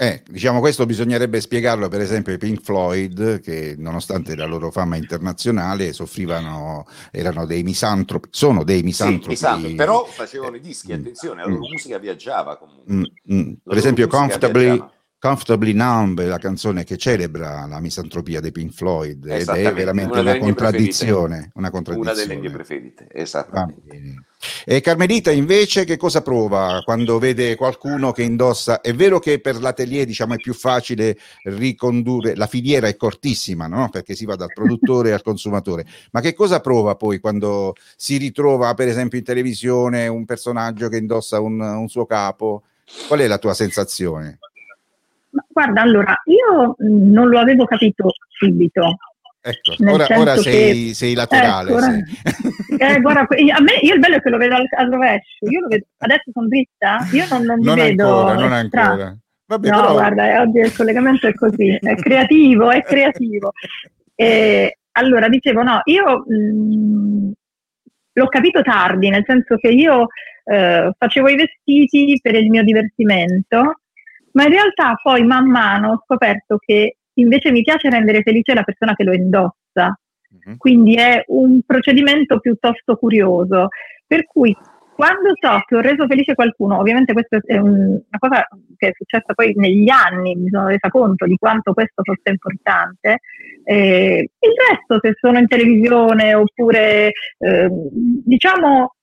S1: Eh, diciamo questo bisognerebbe spiegarlo per esempio ai Pink Floyd che nonostante la loro fama internazionale soffrivano, erano dei misantropi, sono dei misantropi. Sì,
S3: misantropi però facevano i dischi, mm, attenzione, la loro mm, musica viaggiava comunque. Mm,
S1: mm. per esempio Comfortably, viaggiava. Comfortably Numb è la canzone che celebra la misantropia dei Pink Floyd ed è veramente una, una contraddizione, una contraddizione.
S3: Una delle mie preferite, esattamente.
S1: E Carmelita invece che cosa prova quando vede qualcuno che indossa? È vero che per l'atelier diciamo, è più facile ricondurre, la filiera è cortissima, no? perché si va dal produttore al consumatore, ma che cosa prova poi quando si ritrova per esempio in televisione un personaggio che indossa un, un suo capo? Qual è la tua sensazione?
S5: Guarda, allora, io non lo avevo capito subito.
S1: Ecco, ora, ora sei, che, sei, laterale. Ecco, sei.
S5: Eh, guarda, a me, io il bello è che lo vedo al, al rovescio. Io lo vedo, adesso sono dritta, io non, non, non vedo.
S1: Ancora, non ancora.
S5: Vabbè, no, però... guarda, eh, oggi il collegamento è così, è creativo, è creativo. E, allora, dicevo, no, io mh, mm, l'ho capito tardi, nel senso che io eh, facevo i vestiti per il mio divertimento ma in realtà poi man mano ho scoperto che invece mi piace rendere felice la persona che lo indossa. Uh-huh. Quindi è un procedimento piuttosto curioso. Per cui quando so che ho reso felice qualcuno, ovviamente questa è un, una cosa che è successa poi negli anni, mi sono resa conto di quanto questo fosse importante, eh, il resto se sono in televisione oppure eh, diciamo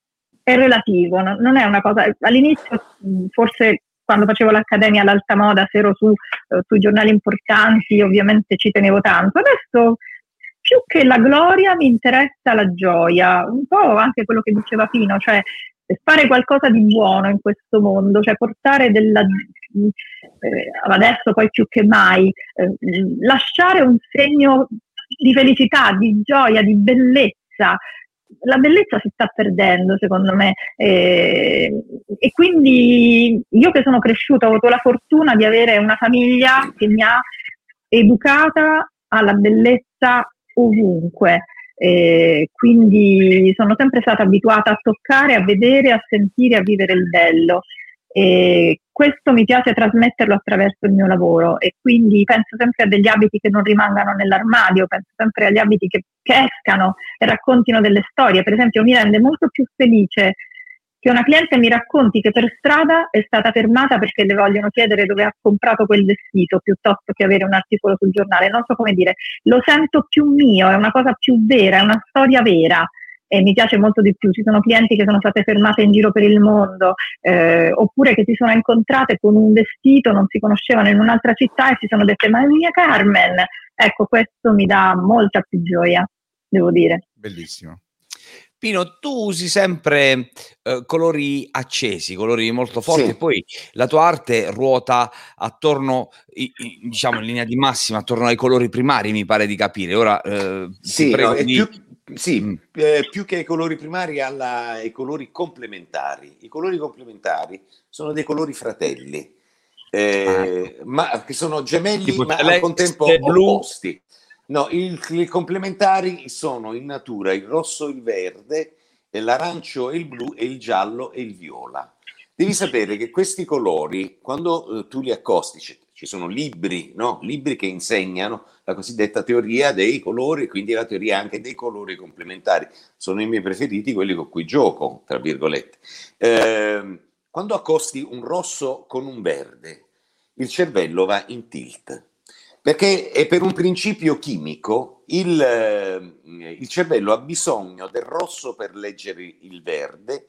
S5: è relativo, no? non è una cosa, all'inizio forse quando facevo l'accademia all'alta moda, se ero su, eh, sui giornali importanti, ovviamente ci tenevo tanto. Adesso più che la gloria mi interessa la gioia, un po' anche quello che diceva Pino, cioè fare qualcosa di buono in questo mondo, cioè portare della, eh, adesso poi più che mai, eh, lasciare un segno di felicità, di gioia, di bellezza, la bellezza si sta perdendo secondo me eh, e quindi io che sono cresciuta ho avuto la fortuna di avere una famiglia che mi ha educata alla bellezza ovunque. Eh, quindi sono sempre stata abituata a toccare, a vedere, a sentire, a vivere il bello. E questo mi piace trasmetterlo attraverso il mio lavoro e quindi penso sempre a degli abiti che non rimangano nell'armadio, penso sempre agli abiti che, che escano e raccontino delle storie. Per esempio mi rende molto più felice che una cliente mi racconti che per strada è stata fermata perché le vogliono chiedere dove ha comprato quel vestito piuttosto che avere un articolo sul giornale. Non so come dire, lo sento più mio, è una cosa più vera, è una storia vera e mi piace molto di più. Ci sono clienti che sono state fermate in giro per il mondo eh, oppure che si sono incontrate con un vestito, non si conoscevano in un'altra città e si sono dette ma è mia Carmen. Ecco, questo mi dà molta più gioia, devo dire.
S1: Bellissimo.
S2: Pino, tu usi sempre eh, colori accesi, colori molto forti, sì. e poi la tua arte ruota attorno, diciamo in linea di massima, attorno ai colori primari, mi pare di capire. Ora
S3: eh, sì, no, di... più sì, mm. eh, più che ai colori primari alla, ai colori complementari. I colori complementari sono dei colori fratelli, eh, ah. ma che sono gemelli tipo ma al contempo opposti. No, i, complementari sono in natura il rosso e il verde, l'arancio e il blu e il giallo e il viola. Devi sapere che questi colori, quando eh, tu li accosti, c- ci sono libri, no? libri che insegnano la cosiddetta teoria dei colori, quindi la teoria anche dei colori complementari. Sono i miei preferiti, quelli con cui gioco, tra virgolette. Eh, quando accosti un rosso con un verde, il cervello va in tilt, perché è per un principio chimico il, eh, il cervello ha bisogno del rosso per leggere il verde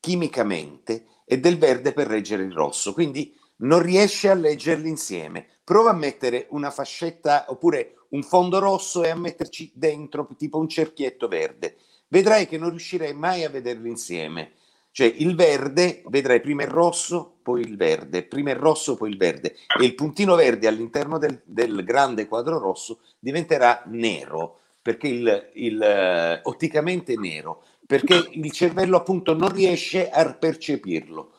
S3: chimicamente e del verde per leggere il rosso, quindi non riesce a leggerli insieme. Prova a mettere una fascetta oppure un fondo rosso e a metterci dentro tipo un cerchietto verde. Vedrai che non riuscirei mai a vederli insieme. Cioè il verde, vedrai prima il rosso, poi il verde, prima il rosso, poi il verde. E il puntino verde all'interno del, del grande quadro rosso diventerà nero, perché il, il uh, otticamente nero, perché il cervello appunto non riesce a percepirlo.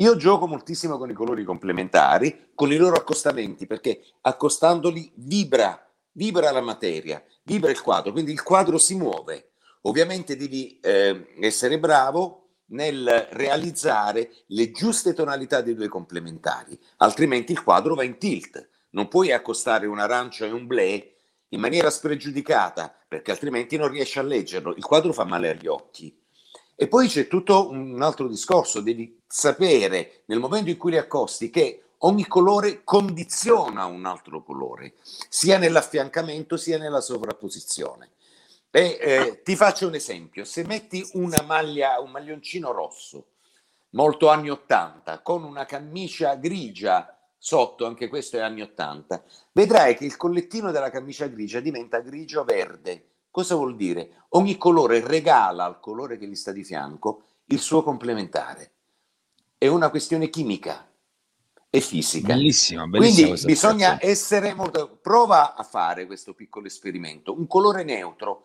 S3: Io gioco moltissimo con i colori complementari, con i loro accostamenti, perché accostandoli vibra, vibra la materia, vibra il quadro, quindi il quadro si muove. Ovviamente devi eh, essere bravo nel realizzare le giuste tonalità dei due complementari, altrimenti il quadro va in tilt. Non puoi accostare un arancio e un blé in maniera spregiudicata, perché altrimenti non riesci a leggerlo. Il quadro fa male agli occhi. E poi c'è tutto un altro discorso, devi sapere nel momento in cui li accosti che ogni colore condiziona un altro colore, sia nell'affiancamento sia nella sovrapposizione. Beh, eh, ti faccio un esempio, se metti una maglia, un maglioncino rosso, molto anni 80, con una camicia grigia sotto, anche questo è anni 80, vedrai che il collettino della camicia grigia diventa grigio-verde. Cosa vuol dire? Ogni colore regala al colore che gli sta di fianco il suo complementare. È una questione chimica e fisica.
S2: Bellissima, bellissima
S3: Quindi bisogna essere molto... Prova a fare questo piccolo esperimento. Un colore neutro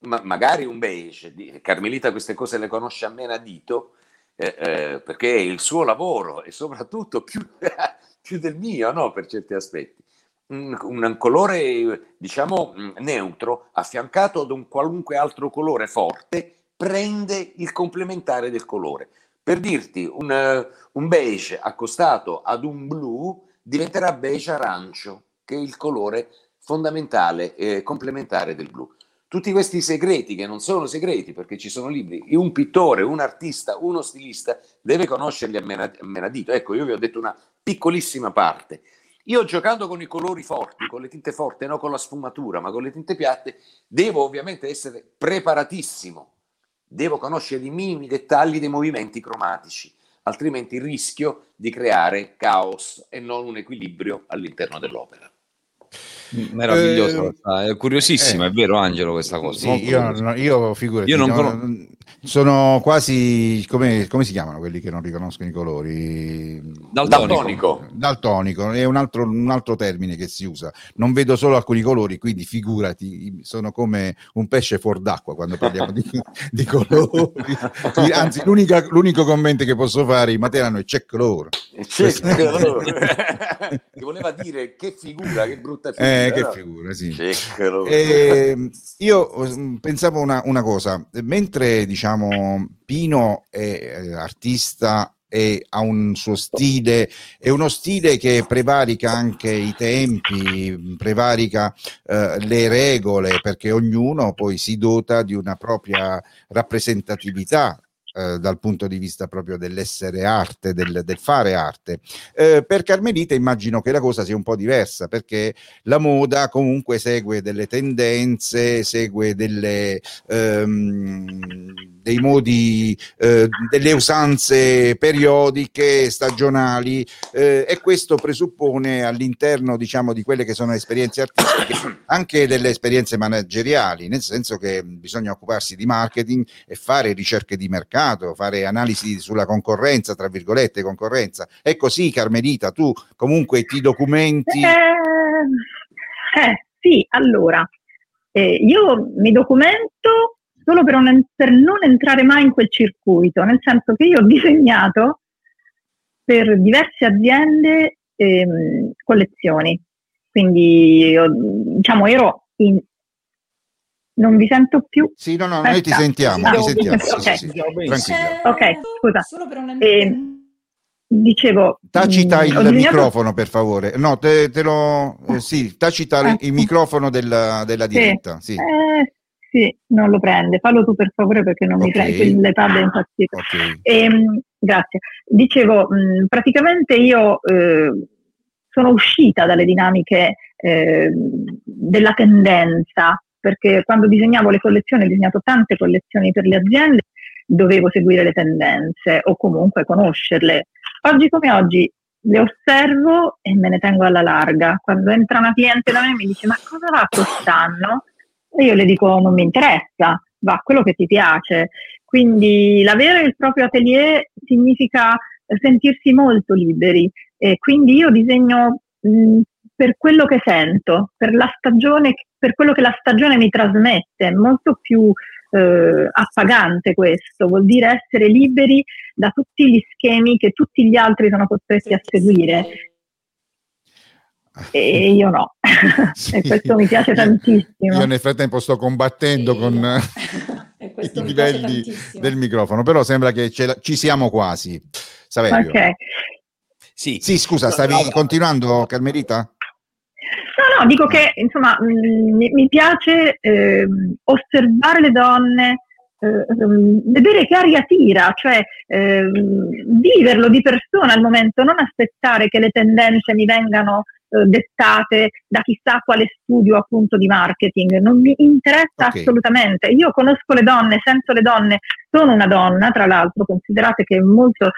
S3: ma magari un beige, Carmelita queste cose le conosce a meno a dito, eh, eh, perché è il suo lavoro e soprattutto più, più del mio, no? per certi aspetti. Un, colore, diciamo, neutro, affiancato ad un qualunque altro colore forte, prende il complementare del colore. Per dirti, un, un beige accostato ad un blu diventerà beige arancio, che è il colore fondamentale e complementare del blu. Tutti questi segreti, che non sono segreti perché ci sono libri, un pittore, un artista, uno stilista deve conoscerli a menadito. Ecco, io vi ho detto una piccolissima parte. Io giocando con i colori forti, con le tinte forti, non con la sfumatura, ma con le tinte piatte, devo ovviamente essere preparatissimo. Devo conoscere i minimi dettagli dei movimenti cromatici, altrimenti rischio di creare caos e non un equilibrio all'interno dell'opera.
S2: Meraviglioso, eh, è curiosissima, eh, è vero Angelo questa cosa.
S1: Sì, io, no, io figurati, io non no, sono quasi, come, come, si chiamano quelli che non riconoscono i colori?
S3: Daltonico.
S1: Daltonico, è un altro, un altro termine che si usa. Non vedo solo alcuni colori, quindi figurati, sono come un pesce fuor d'acqua quando parliamo di, di colori. Anzi, l'unico commento che posso fare in Materano è check color.
S3: Check color. che voleva dire che figura, che brutta figura.
S1: Eh, che figura, sì. Eh, io mm, pensavo una, una, cosa, mentre diciamo Pino è eh, artista e ha un suo stile, è uno stile che prevarica anche i tempi, prevarica eh, le regole, perché ognuno poi si dota di una propria rappresentatività eh, dal punto di vista proprio dell'essere arte, del, del fare arte. Eh, per Carmelita immagino che la cosa sia un po' diversa perché la moda comunque segue delle tendenze, segue delle, ehm, dei modi, eh, delle usanze periodiche, stagionali eh, e questo presuppone all'interno diciamo di quelle che sono esperienze artistiche anche delle esperienze manageriali, nel senso che bisogna occuparsi di marketing e fare ricerche di mercato mercato, fare analisi sulla concorrenza, tra virgolette, concorrenza. È così, Carmelita, tu comunque ti documenti?
S5: Eh, eh sì, allora, eh, io mi documento solo per non, per non entrare mai in quel circuito, nel senso che io ho disegnato per diverse aziende ehm, collezioni. Quindi io, diciamo ero in, non vi sento più.
S1: Sì, no, no, Aspetta. noi ti sentiamo, ah, ti sentiamo. Sì,
S5: okay.
S1: Sì, sì.
S5: Ok, scusa. Solo per un eh, dicevo...
S1: Tacita il disegnato... microfono per favore. No, te, te lo... Eh, sì, tacita ah, il microfono della, della diretta. Sì. Sì.
S5: Eh, sì. non lo prende. Fallo tu per favore perché non okay. mi prende, l'iPad è impazzito. Okay. E, grazie. Dicevo, mh, praticamente io eh, sono uscita dalle dinamiche eh, della tendenza, perché quando disegnavo le collezioni, ho disegnato tante collezioni per le aziende, dovevo seguire le tendenze o comunque conoscerle. Oggi come oggi le osservo e me ne tengo alla larga. Quando entra una cliente da me e mi dice ma cosa va quest'anno? E io le dico non mi interessa, va quello che ti piace. Quindi l'avere il proprio atelier significa sentirsi molto liberi e quindi io disegno mh, per quello che sento, per la stagione, per quello che la stagione mi trasmette, è molto più eh, appagante questo, vuol dire essere liberi da tutti gli schemi che tutti gli altri sono costretti a seguire. E io no, sì. e questo mi piace tantissimo.
S1: Io nel frattempo sto combattendo sì. con i livelli del microfono, però sembra che ci siamo quasi. Saverio. Ok. Sì. sì, scusa, stavi no, no, continuando, Carmelita?
S5: No, dico che insomma mh, mm, mi, piace eh, osservare le donne, eh, ehm, vedere che aria tira, cioè eh, viverlo di persona al momento, non aspettare che le tendenze mi vengano eh, dettate da chissà quale studio appunto di marketing, non mi interessa okay. assolutamente. Io conosco le donne, sento le donne, sono una donna, tra l'altro, considerate che molto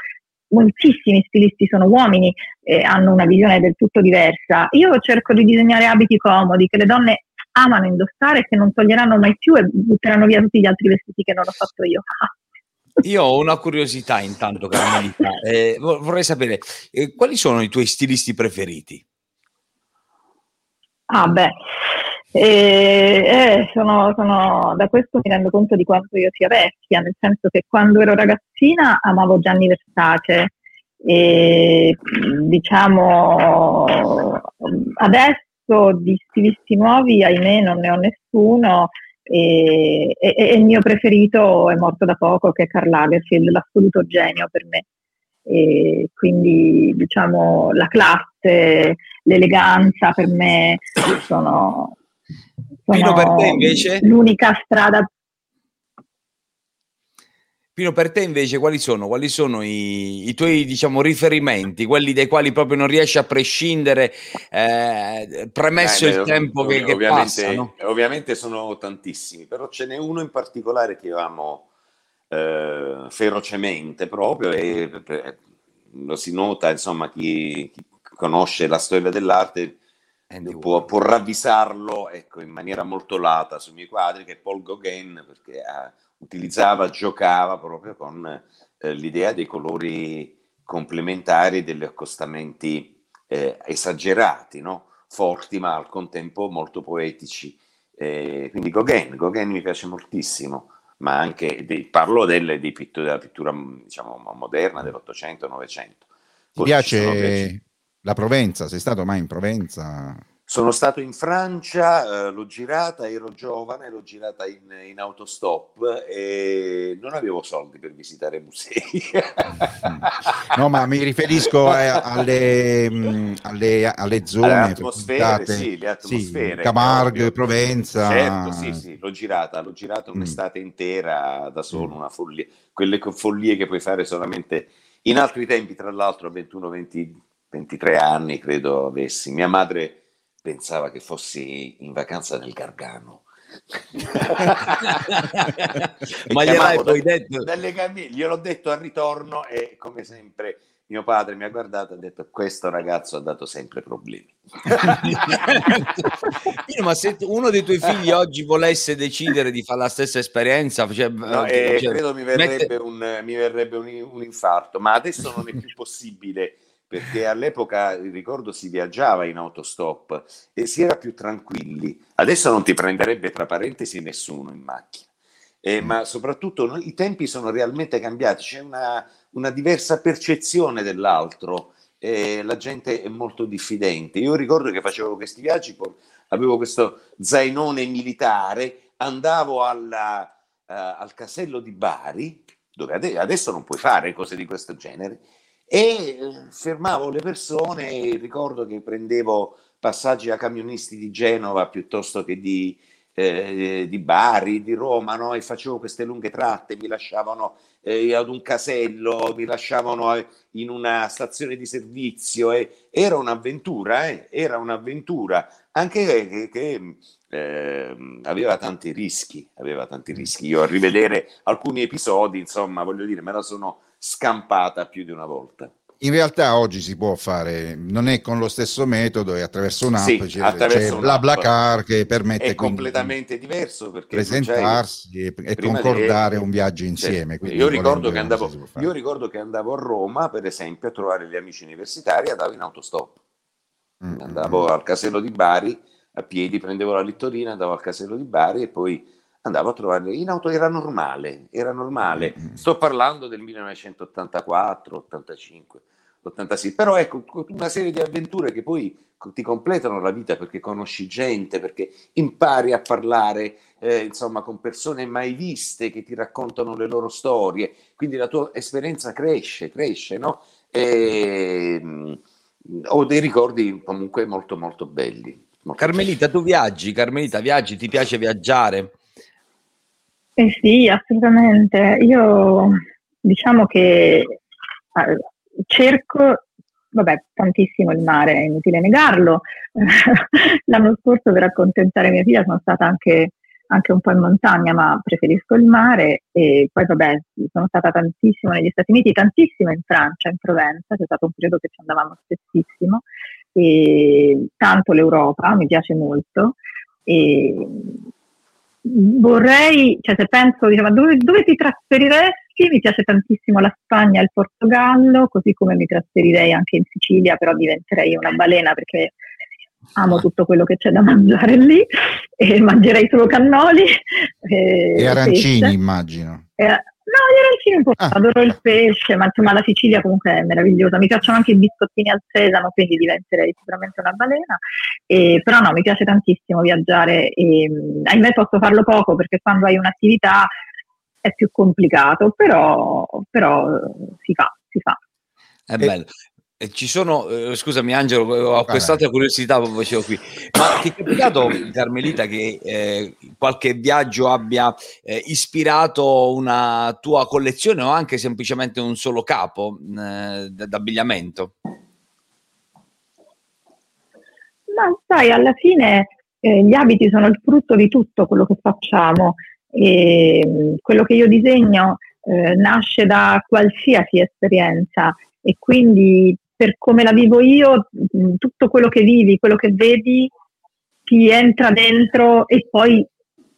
S5: moltissimi stilisti sono uomini e hanno una visione del tutto diversa. Io cerco di disegnare abiti comodi che le donne amano indossare e che non toglieranno mai più e butteranno via tutti gli altri vestiti che non ho fatto io.
S2: Io ho una curiosità intanto, Carmelita. Eh, vorrei sapere eh, quali sono i tuoi stilisti preferiti?
S5: Ah, beh, e, eh, sono, sono, da questo mi rendo conto di quanto io sia vecchia, nel senso che quando ero ragazzina amavo Gianni Versace e diciamo adesso di stilisti nuovi ahimè non ne ho nessuno e, e, e, il mio preferito è morto da poco che è Karl Lagerfeld, l'assoluto genio per me. E quindi diciamo la classe, l'eleganza per me sono,
S2: Pino per te invece?
S5: L'unica strada.
S2: Pino per te invece quali sono? Quali sono i, i tuoi diciamo, riferimenti, quelli dai quali proprio non riesci a prescindere, eh, premesso eh, beh, il tempo che, che ovviamente, passa? No?
S3: Ovviamente sono tantissimi, però ce n'è uno in particolare che io amo eh, ferocemente proprio e lo si nota, insomma, chi, chi conosce la storia dell'arte può, può, ravvisarlo ecco, in maniera molto lata sui miei quadri, che è Paul Gauguin, perché eh, utilizzava, giocava proprio con eh, l'idea dei colori complementari, degli accostamenti eh, esagerati, no? forti ma al contempo molto poetici. quindi Gauguin, Gauguin mi piace moltissimo, ma anche dei, parlo delle, dei pittori, della pittura diciamo, moderna dell'Ottocento, Novecento.
S1: Ti piace la Provenza, sei stato mai in Provenza?
S3: Sono stato in Francia, eh, l'ho girata, ero giovane, l'ho girata in, in, autostop e non avevo soldi per visitare musei.
S1: no, ma mi riferisco a, alle, mm, alle, alle, zone.
S3: Alle atmosfere, sì, le atmosfere.
S1: Sì, Camargue, Provenza.
S3: Certo, sì, sì, l'ho girata, l'ho girata un'estate mm. intera da solo, mm. una follia. Quelle follie che puoi fare solamente in altri tempi, tra l'altro a 21-20 23 anni credo avessi. Mia madre pensava che fossi in vacanza nel Gargano.
S2: Ma gliel'hai poi detto?
S3: Cammin- gliel'ho detto al ritorno e come sempre mio padre mi ha guardato e ha detto questo ragazzo ha dato sempre problemi.
S2: ma se uno dei tuoi figli oggi volesse decidere di fare la stessa esperienza, cioè,
S3: no, eh, cioè, credo mi verrebbe, mette... un, mi verrebbe un, un infarto, ma adesso non è più possibile perché all'epoca, ricordo, si viaggiava in autostop e si era più tranquilli. Adesso non ti prenderebbe, tra parentesi, nessuno in macchina. Eh, ma soprattutto no, i tempi sono realmente cambiati, c'è una, una diversa percezione dell'altro, eh, la gente è molto diffidente. Io ricordo che facevo questi viaggi, avevo questo zainone militare, andavo alla, uh, al casello di Bari, dove adesso non puoi fare cose di questo genere, e fermavo le persone, ricordo che prendevo passaggi a camionisti di Genova piuttosto che di, eh, di Bari, di Roma, no? e facevo queste lunghe tratte, mi lasciavano eh, ad un casello, mi lasciavano eh, in una stazione di servizio, era un'avventura, eh? era un'avventura, anche che, che eh, aveva tanti rischi, aveva tanti rischi. Io a rivedere alcuni episodi, insomma, voglio dire, me la sono scampata più di una volta
S1: in realtà oggi si può fare, non è con lo stesso metodo, è attraverso un'app,
S3: sì,
S1: c'è,
S3: attraverso
S1: c'è BlaBlaCar che permette
S3: è completamente diverso perché
S1: presentarsi e, e concordare di... un viaggio insieme.
S3: Cioè, io, ricordo andavo, io, ricordo che andavo, a Roma, per esempio, a trovare gli amici universitari, andavo in autostop. Mm-hmm. Andavo al casello di Bari a piedi, prendevo la littorina, andavo al casello di Bari e poi andavo a trovarli in auto, era normale, era normale. Mm-hmm. Sto parlando del 1984, 85. 86. Però ecco, una serie di avventure che poi ti completano la vita perché conosci gente, perché impari a parlare eh, insomma con persone mai viste che ti raccontano le loro storie, quindi la tua esperienza cresce, cresce, no? E, mm, ho dei ricordi comunque molto molto belli.
S2: Carmelita, tu viaggi, Carmelita, viaggi, ti piace viaggiare?
S5: Eh sì, assolutamente. Io diciamo che cerco, vabbè, tantissimo il mare, è inutile negarlo. L'anno scorso per accontentare mia figlia sono stata anche, anche, un po' in montagna, ma preferisco il mare e poi vabbè, sono stata tantissimo negli Stati Uniti, tantissimo in Francia, in Provenza, c'è stato un periodo che ci andavamo spessissimo, e tanto l'Europa mi piace molto. E vorrei, cioè se penso, diciamo, dove, dove ti trasferiresti? Mi piace tantissimo la Spagna e il Portogallo, così come mi trasferirei anche in Sicilia, però diventerei una balena perché amo tutto quello che c'è da mangiare lì e mangerei solo cannoli.
S1: E, e arancini, pesce. immagino.
S5: E, No, arancini un po', ah. adoro il pesce, ma insomma la Sicilia comunque è meravigliosa. Mi piacciono anche i biscottini al sesamo, quindi diventerei sicuramente una balena. E, però no, mi piace tantissimo viaggiare e ahimè posso farlo poco perché quando hai un'attività è più complicato, però, però si fa, si fa.
S2: È bello. Ci sono, eh, scusami Angelo, ho quest'altra curiosità facevo qui, ma ti è capitato Carmelita che eh, qualche viaggio abbia eh, ispirato una tua collezione o anche semplicemente un solo capo eh, d'abbigliamento?
S5: Ma sai, alla fine eh, gli abiti sono il frutto di tutto quello che facciamo. E mm, quello che io disegno eh, nasce da qualsiasi esperienza. E quindi per come la vivo io, mm, tutto quello che vivi, quello che vedi, ti entra dentro e poi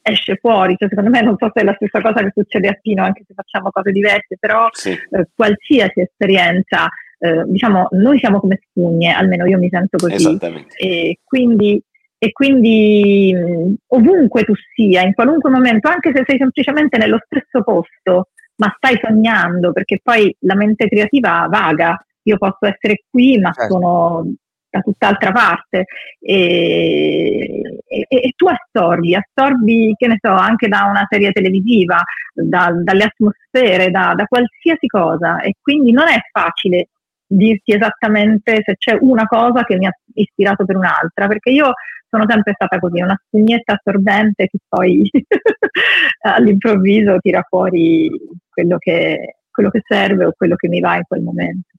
S5: esce fuori. Cioè, secondo me non so se è la stessa cosa che succede a Pino, anche se facciamo cose diverse, però sì. eh, qualsiasi esperienza, eh, diciamo, noi siamo come spugne, almeno io mi sento così. E quindi, e quindi mh, mm, ovunque tu sia, in qualunque momento, anche se sei semplicemente nello stesso posto, ma stai sognando, perché poi la mente creativa vaga io posso essere qui ma certo. sono da tutt'altra parte e, e, e, tu assorbi, assorbi che ne so anche da una serie televisiva, da, dalle atmosfere, da, da qualsiasi cosa e quindi non è facile dirti esattamente se c'è una cosa che mi ha ispirato per un'altra, perché io sono sempre stata così, una spugnetta assorbente che poi all'improvviso tira fuori quello che, quello che serve o quello che mi va in quel momento.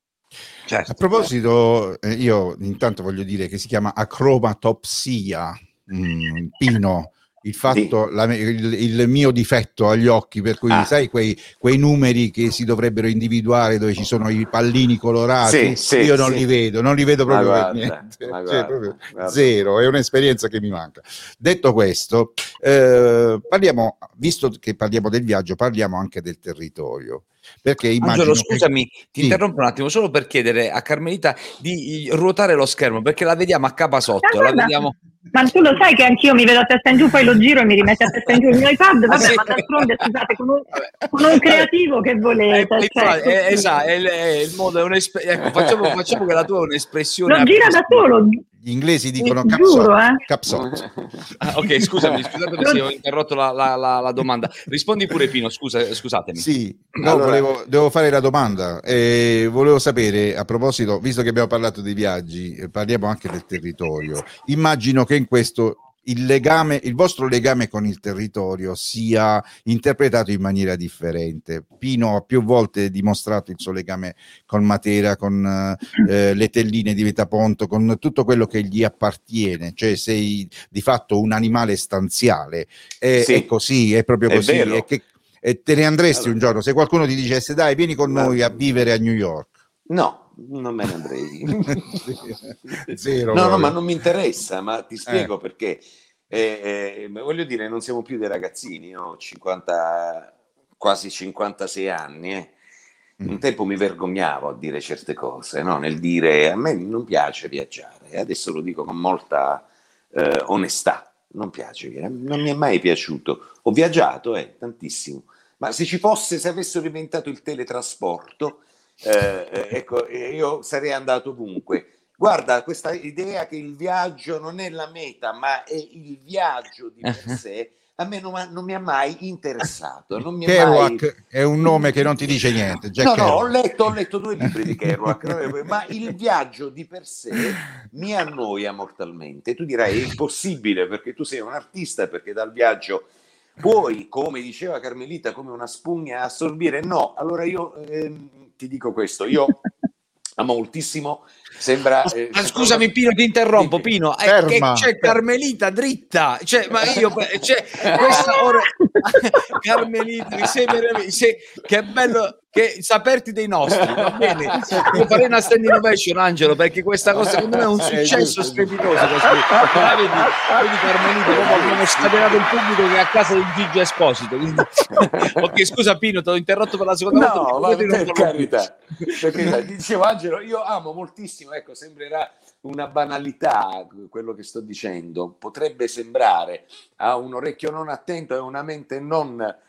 S1: Certo. A proposito, eh, io intanto voglio dire che si chiama acromatopsia. Mm, Pino, il fatto, sì. la, il, il, mio difetto agli occhi, per cui ah. sai quei, quei, numeri che si dovrebbero individuare dove ci sono i pallini colorati, sì, io non li vedo, non li vedo proprio guarda, niente, cioè, proprio zero, è un'esperienza che mi manca. Detto questo, eh, parliamo, visto che parliamo del viaggio, parliamo anche del territorio. Perché immagino
S2: Angelo, scusami, che... ti sì. interrompo un attimo solo per chiedere a Carmelita di ruotare lo schermo perché la vediamo a capa sotto. La vediamo...
S5: Ma tu lo sai che anch'io mi vedo a testa in giù, poi lo giro e mi rimette a testa in giù il mio iPad. Vabbè, sì. ma d'altronde, scusate, con un, con un creativo che volete. Eh,
S2: cioè, è, esatto, è, è, il modo, è ecco, facciamo, facciamo, che la tua è un'espressione.
S5: Lo gira da solo,
S1: Gli inglesi dicono capsot. Eh?
S2: Ah, ok, scusami, scusatemi se ho interrotto la, la, la, la, domanda. Rispondi pure Pino, scusa, scusatemi.
S1: Sì, no, allora... volevo, devo fare la domanda. Eh, volevo sapere, a proposito, visto che abbiamo parlato dei viaggi, parliamo anche del territorio. Immagino che in questo il, legame, il vostro legame con il territorio sia interpretato in maniera differente. Pino ha più volte dimostrato il suo legame con Matera, con eh, le telline di Metaponto, con tutto quello che gli appartiene, cioè sei di fatto un animale stanziale. È, sì, è così, è proprio così. È che, e te ne andresti allora. un giorno se qualcuno ti dicesse dai vieni con noi a vivere a New York
S3: no non me ne andrei Zero, no no ma non mi interessa ma ti spiego eh. perché eh, eh, voglio dire, non siamo più dei ragazzini, ho 50, quasi 56 anni. Eh. Un mm. tempo mi vergognavo a dire certe cose, no? nel dire a me non piace viaggiare, adesso lo dico con molta eh, onestà, non piace, non mi è mai piaciuto. Ho viaggiato, eh, tantissimo, ma se ci fosse, se avessero inventato il teletrasporto, eh, eh, ecco, io sarei andato ovunque. Guarda, questa idea che il viaggio non è la meta, ma è il viaggio di per sé, a me non, non mi ha mai interessato. Non mi
S1: Kerouac mai... è un nome che non ti dice niente.
S3: Jack no, no, ho letto, ho letto, due libri di Kerouac, ma il viaggio di per sé mi annoia mortalmente. Tu dirai, è impossibile perché tu sei un artista, perché dal viaggio puoi, come diceva Carmelita, come una spugna assorbire. No, allora io eh, ti dico questo, io amo moltissimo Sembra,
S2: eh, scusami Pino ti interrompo. Pino è che c'è Carmelita dritta. Cioè, ma io cioè, questa ora Carmelita sei sei, che bello che saperti dei nostri va bene? Io farei una standing ovation Angelo perché questa cosa secondo me è un eh, successo strepitoso ah, vedi, vedi Carmelita come abbiamo scatenato il pubblico che è a casa di Gigi Esposito quindi... ok scusa Pino ti ho interrotto per la seconda
S3: no, volta ma per carità, perché dicevo Angelo io amo moltissimo ecco sembrerà una banalità quello che sto dicendo potrebbe sembrare a un orecchio non attento e una mente non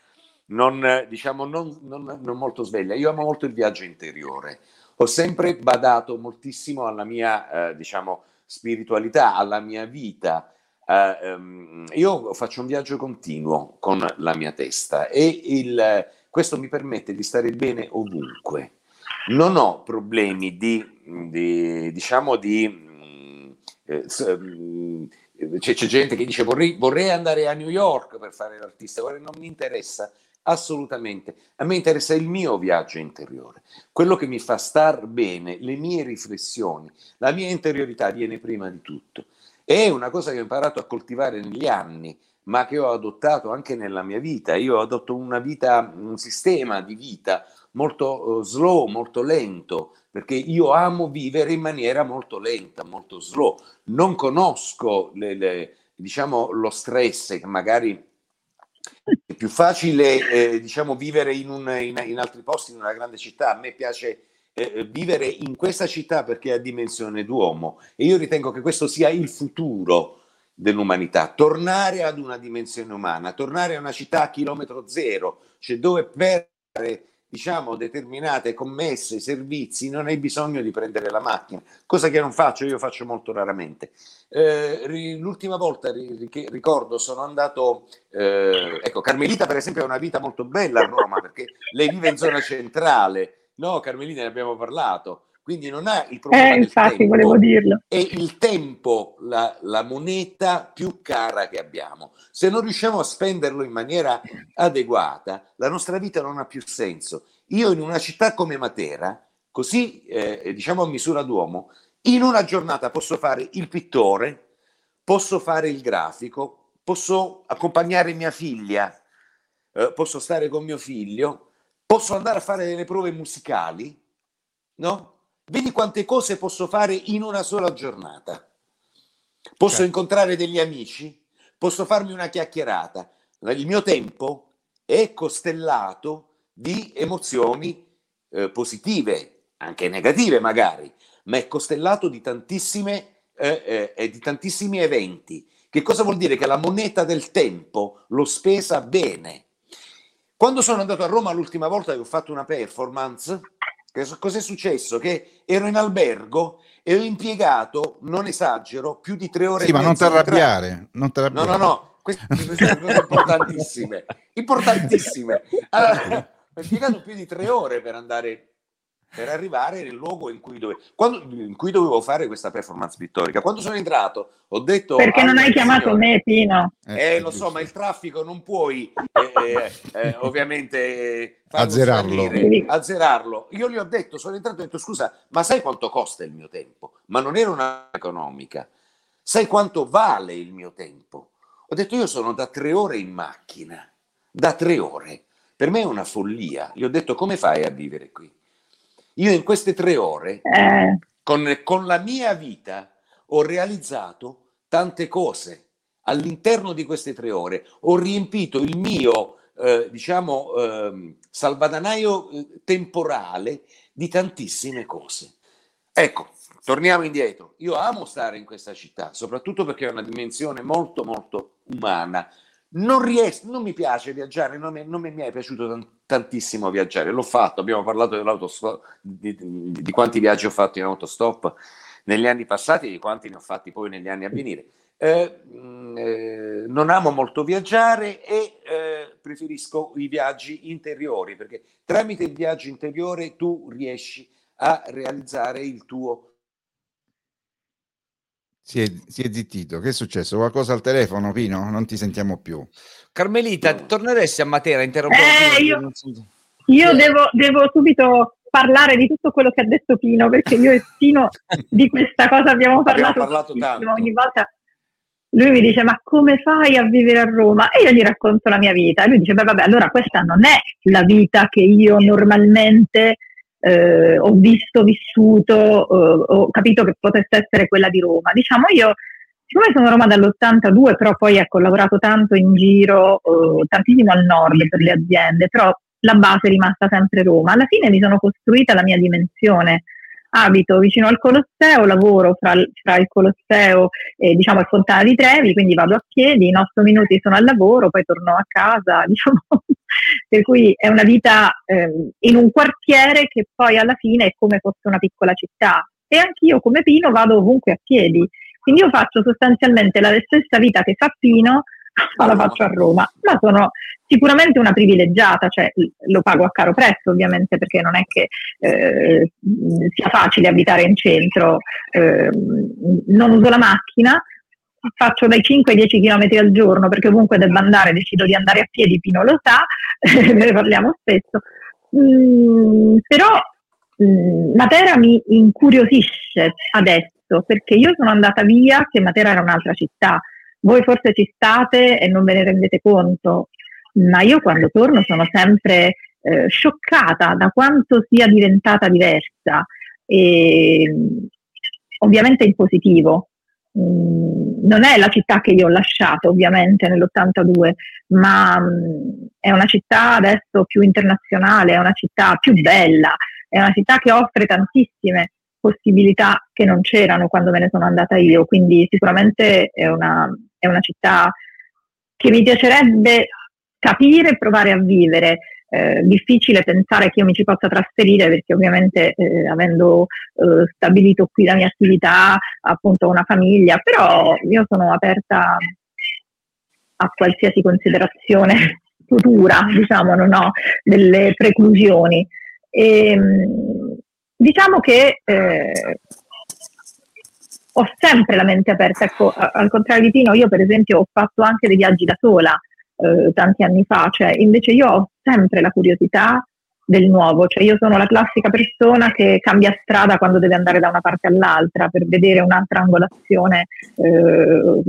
S3: non, diciamo, non, non, non molto sveglia. Io amo molto il viaggio interiore. Ho sempre badato moltissimo alla mia, eh, diciamo, spiritualità, alla mia vita. Uh, um, io faccio un viaggio continuo con la mia testa e il, questo mi permette di stare bene ovunque. Non ho problemi di, di diciamo, di... Eh, c'è, c'è, gente che dice vorrei, vorrei, andare a New York per fare l'artista, Ora non mi interessa Assolutamente. A me interessa il mio viaggio interiore, quello che mi fa star bene, le mie riflessioni, la mia interiorità viene prima di tutto. È una cosa che ho imparato a coltivare negli anni, ma che ho adottato anche nella mia vita. Io ho adotto una vita, un sistema di vita molto uh, slow, molto lento, perché io amo vivere in maniera molto lenta, molto slow. Non conosco le, le, diciamo, lo stress che magari è più facile eh, diciamo, vivere in, un, in, in, altri posti, in una grande città. A me piace eh, vivere in questa città perché ha dimensione d'uomo e io ritengo che questo sia il futuro dell'umanità, tornare ad una dimensione umana, tornare a una città a chilometro zero, cioè dove per diciamo, determinate commesse, servizi, non hai bisogno di prendere la macchina, cosa che non faccio, io faccio molto raramente. Eh, l'ultima volta ricordo sono andato, eh, ecco, Carmelita per esempio ha una vita molto bella a Roma perché lei vive in zona centrale, no Carmelita ne abbiamo parlato, quindi non ha il problema
S5: eh, infatti, tempo, volevo dirlo.
S3: È il tempo la, la, moneta più cara che abbiamo. Se non riusciamo a spenderlo in maniera adeguata, la nostra vita non ha più senso. Io in una città come Matera, così eh, diciamo a misura d'uomo, in una giornata posso fare il pittore, posso fare il grafico, posso accompagnare mia figlia, eh, posso stare con mio figlio, posso andare a fare delle prove musicali, no? Vedi quante cose posso fare in una sola giornata. Posso certo. incontrare degli amici, posso farmi una chiacchierata. Il mio tempo è costellato di emozioni eh, positive, anche negative magari, ma è costellato di, tantissime, eh, eh, di tantissimi eventi. Che cosa vuol dire? Che la moneta del tempo l'ho spesa bene. Quando sono andato a Roma l'ultima volta e ho fatto una performance, Cos'è successo? Che ero in albergo e ho impiegato, non esagero, più di tre ore.
S1: Sì, ma non ti arrabbiare. Non
S3: No, no, no, queste sono cose importantissime, importantissime. Allora, ho impiegato più di tre ore per andare per arrivare nel luogo in cui, dove, quando, in cui, dovevo fare questa performance pittorica. Quando sono entrato, ho detto.
S5: Perché non hai chiamato signore, me, Pino?
S3: Eh, eh lo so, ma il traffico non puoi eh, eh, ovviamente
S1: azzerarlo.
S3: azzerarlo. Io gli ho detto, sono entrato e ho detto: scusa, ma sai quanto costa il mio tempo? Ma non era una economica. Sai quanto vale il mio tempo? Ho detto: io sono da tre ore in macchina, da tre ore. Per me è una follia. Gli ho detto: come fai a vivere qui? Io in queste tre ore, eh. con, con la mia vita, ho realizzato tante cose. All'interno di queste tre ore ho riempito il mio, eh, diciamo, eh, salvadanaio temporale di tantissime cose. Ecco, torniamo indietro. Io amo stare in questa città, soprattutto perché è una dimensione molto, molto umana. Non, riesco, non mi piace viaggiare, non mi, non mi è piaciuto tanto tantissimo viaggiare, l'ho fatto, abbiamo parlato dell'autostop, di, di, di, quanti viaggi ho fatto in autostop negli anni passati e di quanti ne ho fatti poi negli anni a venire. Eh, eh, non amo molto viaggiare e eh, preferisco i viaggi interiori perché tramite il viaggio interiore tu riesci a realizzare il tuo
S1: si è, si è, zittito. Che è successo? Qualcosa al telefono, Pino? Non ti sentiamo più.
S2: Carmelita, torneresti a Matera?
S5: Eh, io, io devo, devo, subito parlare di tutto quello che ha detto Pino, perché io e Pino di questa cosa abbiamo parlato,
S3: abbiamo parlato tanto.
S5: ogni volta. Lui mi dice: Ma come fai a vivere a Roma? E io gli racconto la mia vita. E lui dice: Beh, vabbè, allora questa non è la vita che io normalmente eh, ho visto, vissuto, eh, ho capito che potesse essere quella di Roma. Diciamo io, siccome sono a Roma dall'82, però poi ecco, ho lavorato tanto in giro, eh, tantissimo al nord per le aziende, però la base è rimasta sempre Roma. Alla fine mi sono costruita la mia dimensione. Abito vicino al Colosseo, lavoro fra, fra il Colosseo e diciamo il Fontana di Trevi, quindi vado a piedi, in otto minuti sono al lavoro, poi torno a casa, diciamo, per cui è una vita eh, in un quartiere che poi alla fine è come fosse una piccola città. E anch'io come Pino vado ovunque a piedi. Quindi io faccio sostanzialmente la stessa vita che fa Pino, ma la faccio a Roma. Ma sono sicuramente una privilegiata, cioè lo pago a caro prezzo ovviamente perché non è che eh, sia facile abitare in centro, eh, non uso la macchina, faccio dai 5 ai 10 km al giorno perché ovunque debba andare decido di andare a piedi, Pino lo sa, ne parliamo spesso, mm, però mm, Matera mi incuriosisce adesso perché io sono andata via che Matera era un'altra città, voi forse ci state e non ve ne rendete conto, ma io quando torno sono sempre eh, scioccata da quanto sia diventata diversa. E ovviamente in positivo. Mm, non è la città che io ho lasciato ovviamente nell'82, ma mh, è una città adesso più internazionale, è una città più bella, è una città che offre tantissime possibilità che non c'erano quando me ne sono andata io, quindi sicuramente è una, è una città che mi piacerebbe capire e provare a vivere eh, difficile pensare che io mi ci possa trasferire perché ovviamente eh, avendo eh, stabilito qui la mia attività, appunto una famiglia, però io sono aperta a qualsiasi considerazione futura, diciamo, non ho delle preclusioni. E, ehm, diciamo che eh, ho sempre la mente aperta, ecco, al contrario di Tino, io per esempio ho fatto anche dei viaggi da sola, eh, tanti anni fa, cioè invece io ho sempre la curiosità del nuovo, cioè io sono la classica persona che cambia strada quando deve andare da una parte all'altra per vedere un'altra angolazione, eh,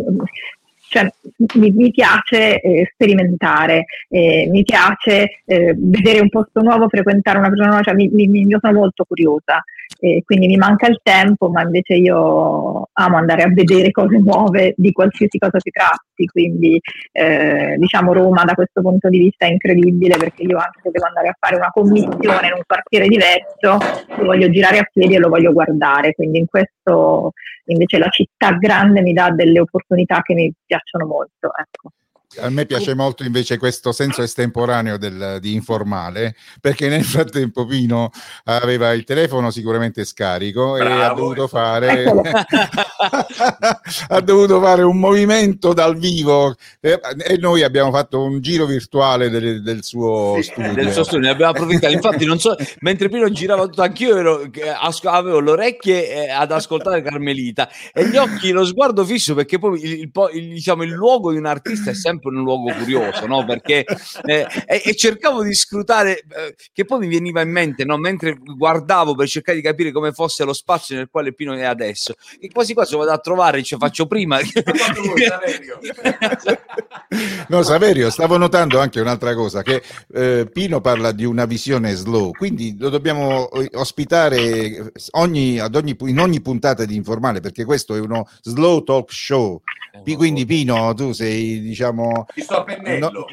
S5: cioè, mi, mi, piace eh, sperimentare, eh, mi piace eh, vedere un posto nuovo, frequentare una persona nuova, cioè, mi, mi, io sono molto curiosa e quindi mi manca il tempo, ma invece io amo andare a vedere cose nuove di qualsiasi cosa si tratti, quindi eh, diciamo Roma da questo punto di vista è incredibile perché io anche se devo andare a fare una commissione in un quartiere diverso, lo voglio girare a piedi e lo voglio guardare, quindi in questo invece la città grande mi dà delle opportunità che mi piacciono molto. Ecco.
S1: A me piace molto invece questo senso estemporaneo del, di informale, perché nel frattempo Pino aveva il telefono sicuramente scarico Bravo, e ha dovuto, fare, ha dovuto fare un movimento dal vivo e, e noi abbiamo fatto un giro virtuale del, del suo sì, studio.
S2: Del suo studio, ne abbiamo approfittato. Infatti, non so, mentre Pino girava tutto, anch'io ero, avevo le orecchie eh, ad ascoltare Carmelita e gli occhi, lo sguardo fisso, perché poi il, il, il, diciamo, il luogo di un artista è sempre sempre un luogo curioso, no? Perché eh, e, e, cercavo di scrutare, eh, che poi mi veniva in mente, no? Mentre guardavo per cercare di capire come fosse lo spazio nel quale Pino è adesso, e quasi quasi vado a trovare, ce faccio prima.
S1: no, Saverio, stavo notando anche un'altra cosa, che eh, Pino parla di una visione slow, quindi lo dobbiamo ospitare ogni, ad ogni, in ogni puntata di Informale, perché questo è uno slow talk show. Quindi Pino, tu sei, diciamo,
S3: ci sto a pennello. No,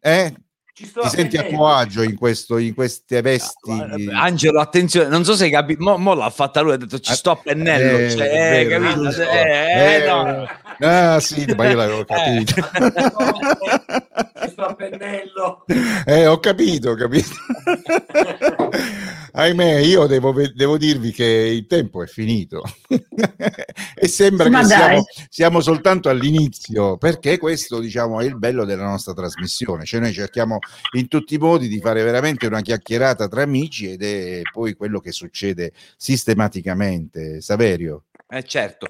S1: eh? Ti senti a tuo agio in, questo, in queste vesti?
S2: Angelo, attenzione, non so se hai capito, mo, mo, l'ha fatta lui, ha detto ci sto a pennello, eh, cioè, eh, vero, capito? Eh, eh, no.
S1: Ah sì, ma io l'avevo eh. capito.
S3: ci sto a pennello.
S1: Eh, ho capito, ho capito. Ahimè, io devo, devo, dirvi che il tempo è finito e sembra Ma che siamo, siamo, soltanto all'inizio, perché questo diciamo, è il bello della nostra trasmissione. Cioè noi cerchiamo in tutti i modi di fare veramente una chiacchierata tra amici ed è poi quello che succede sistematicamente. Saverio.
S2: Eh certo,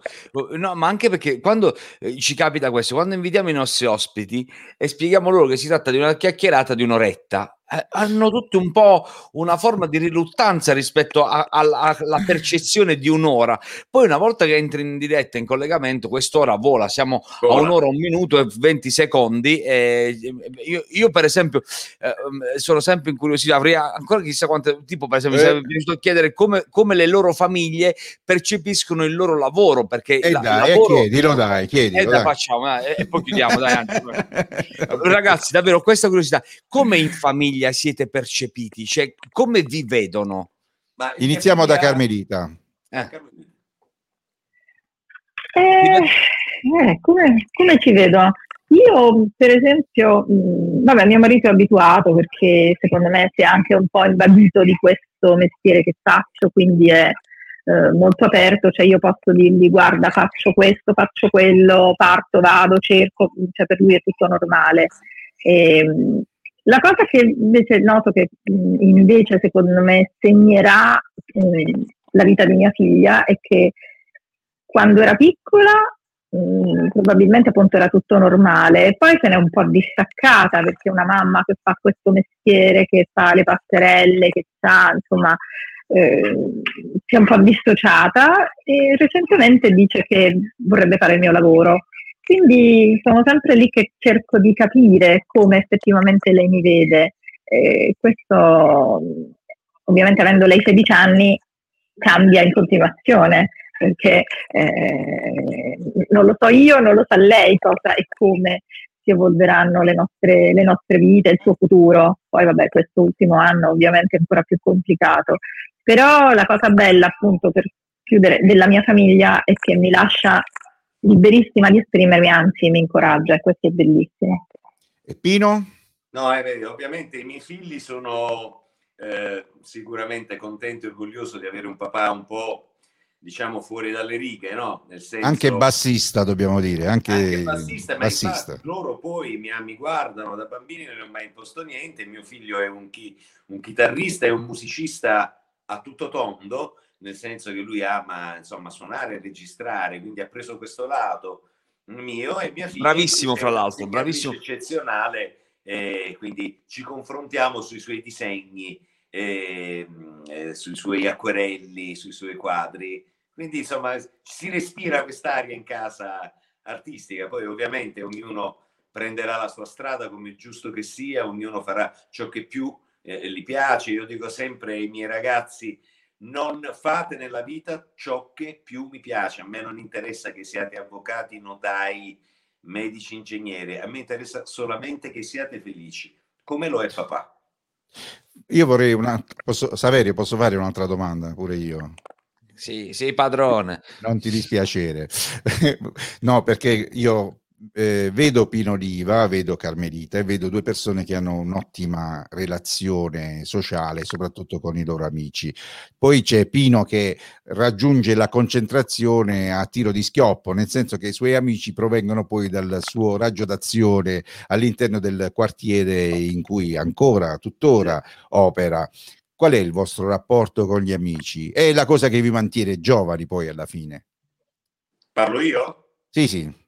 S2: no, ma anche perché quando eh, ci capita questo, quando invitiamo i nostri ospiti e spieghiamo loro che si tratta di una chiacchierata di un'oretta, eh, hanno tutti un po' una forma di riluttanza rispetto alla percezione di un'ora. Poi una volta che entri in diretta, in collegamento, quest'ora vola, siamo vola. a un'ora, un minuto e 20 secondi. Eh, io, io, per esempio eh, sono sempre incuriosito, avrei ancora chissà quanto, tipo per esempio, eh. mi sto chiedere come, come, le loro famiglie percepiscono il loro lavoro, perché
S1: e la, dai, lavoro... chiedilo dai, chiedilo.
S2: E dai. facciamo, eh, e poi chiudiamo, dai. Ragazzi, davvero, questa curiosità, come in famiglia famiglia siete percepiti? Cioè, come vi vedono?
S1: Ma Iniziamo famiglia... da Carmelita.
S5: Eh. Eh, eh, come, come, ci vedo? Io, per esempio, mh, mm, vabbè, mio marito è abituato perché secondo me si è anche un po' imbadito di questo mestiere che faccio, quindi è eh, molto aperto, cioè io posso dirgli guarda faccio questo, faccio quello, parto, vado, cerco, cioè per lui è tutto normale. E, ehm, la cosa che invece noto che invece secondo me segnerà eh, la vita di mia figlia è che quando era piccola probabilmente appunto era tutto normale. E poi se n'è un po' distaccata perché una mamma che fa questo mestiere, che fa le passerelle, che sa insomma eh, si è un po' dissociata e recentemente dice che vorrebbe fare il mio lavoro quindi sono sempre lì che cerco di capire come effettivamente lei mi vede. E questo, ovviamente, avendo lei 16 anni, cambia in continuazione perché eh, non lo so io, non lo sa lei cosa e come si evolveranno le nostre, le nostre vite, il suo futuro. Poi, vabbè, questo ultimo anno ovviamente è ancora più complicato. Però la cosa bella, appunto, per chiudere, della mia famiglia è che mi lascia liberissima di esprimermi, anzi mi incoraggia e questo è bellissimo.
S1: E Pino?
S3: No, è vero, ovviamente i miei figli sono eh, sicuramente contento e orgoglioso di avere un papà un po' diciamo fuori dalle righe, no? Nel senso,
S1: anche bassista dobbiamo dire, anche,
S3: anche bassista, bassista. Infatti, loro poi mi, mi, guardano da bambini, non ho mai imposto niente, mio figlio è un, chi, un chitarrista e un musicista a tutto tondo, nel senso che lui ama insomma suonare e registrare, quindi ha preso questo lato mio e mia figlia.
S2: Bravissimo, fra l'altro, bravissimo.
S3: Eccezionale, eh, quindi ci confrontiamo sui suoi disegni, eh, eh, sui suoi acquerelli, sui suoi quadri. Quindi insomma si respira quest'aria in casa artistica, poi ovviamente ognuno prenderà la sua strada come giusto che sia, ognuno farà ciò che più eh, gli piace. Io dico sempre ai miei ragazzi non fate nella vita ciò che più mi piace. A me non interessa che siate avvocati, notai, medici, ingegneri. A me interessa solamente che siate felici, come lo è papà.
S1: Io vorrei una... Posso... Saverio, posso fare un'altra domanda pure io?
S2: Sì, sei padrone.
S1: Non ti dispiacere. no, perché io eh, vedo Pino Oliva, vedo Carmelita e vedo due persone che hanno un'ottima relazione sociale, soprattutto con i loro amici. Poi c'è Pino che raggiunge la concentrazione a tiro di schioppo, nel senso che i suoi amici provengono poi dal suo raggio d'azione all'interno del quartiere in cui ancora, tuttora opera. Qual è il vostro rapporto con gli amici? È la cosa che vi mantiene giovani poi alla fine.
S3: Parlo io?
S1: Sì, sì.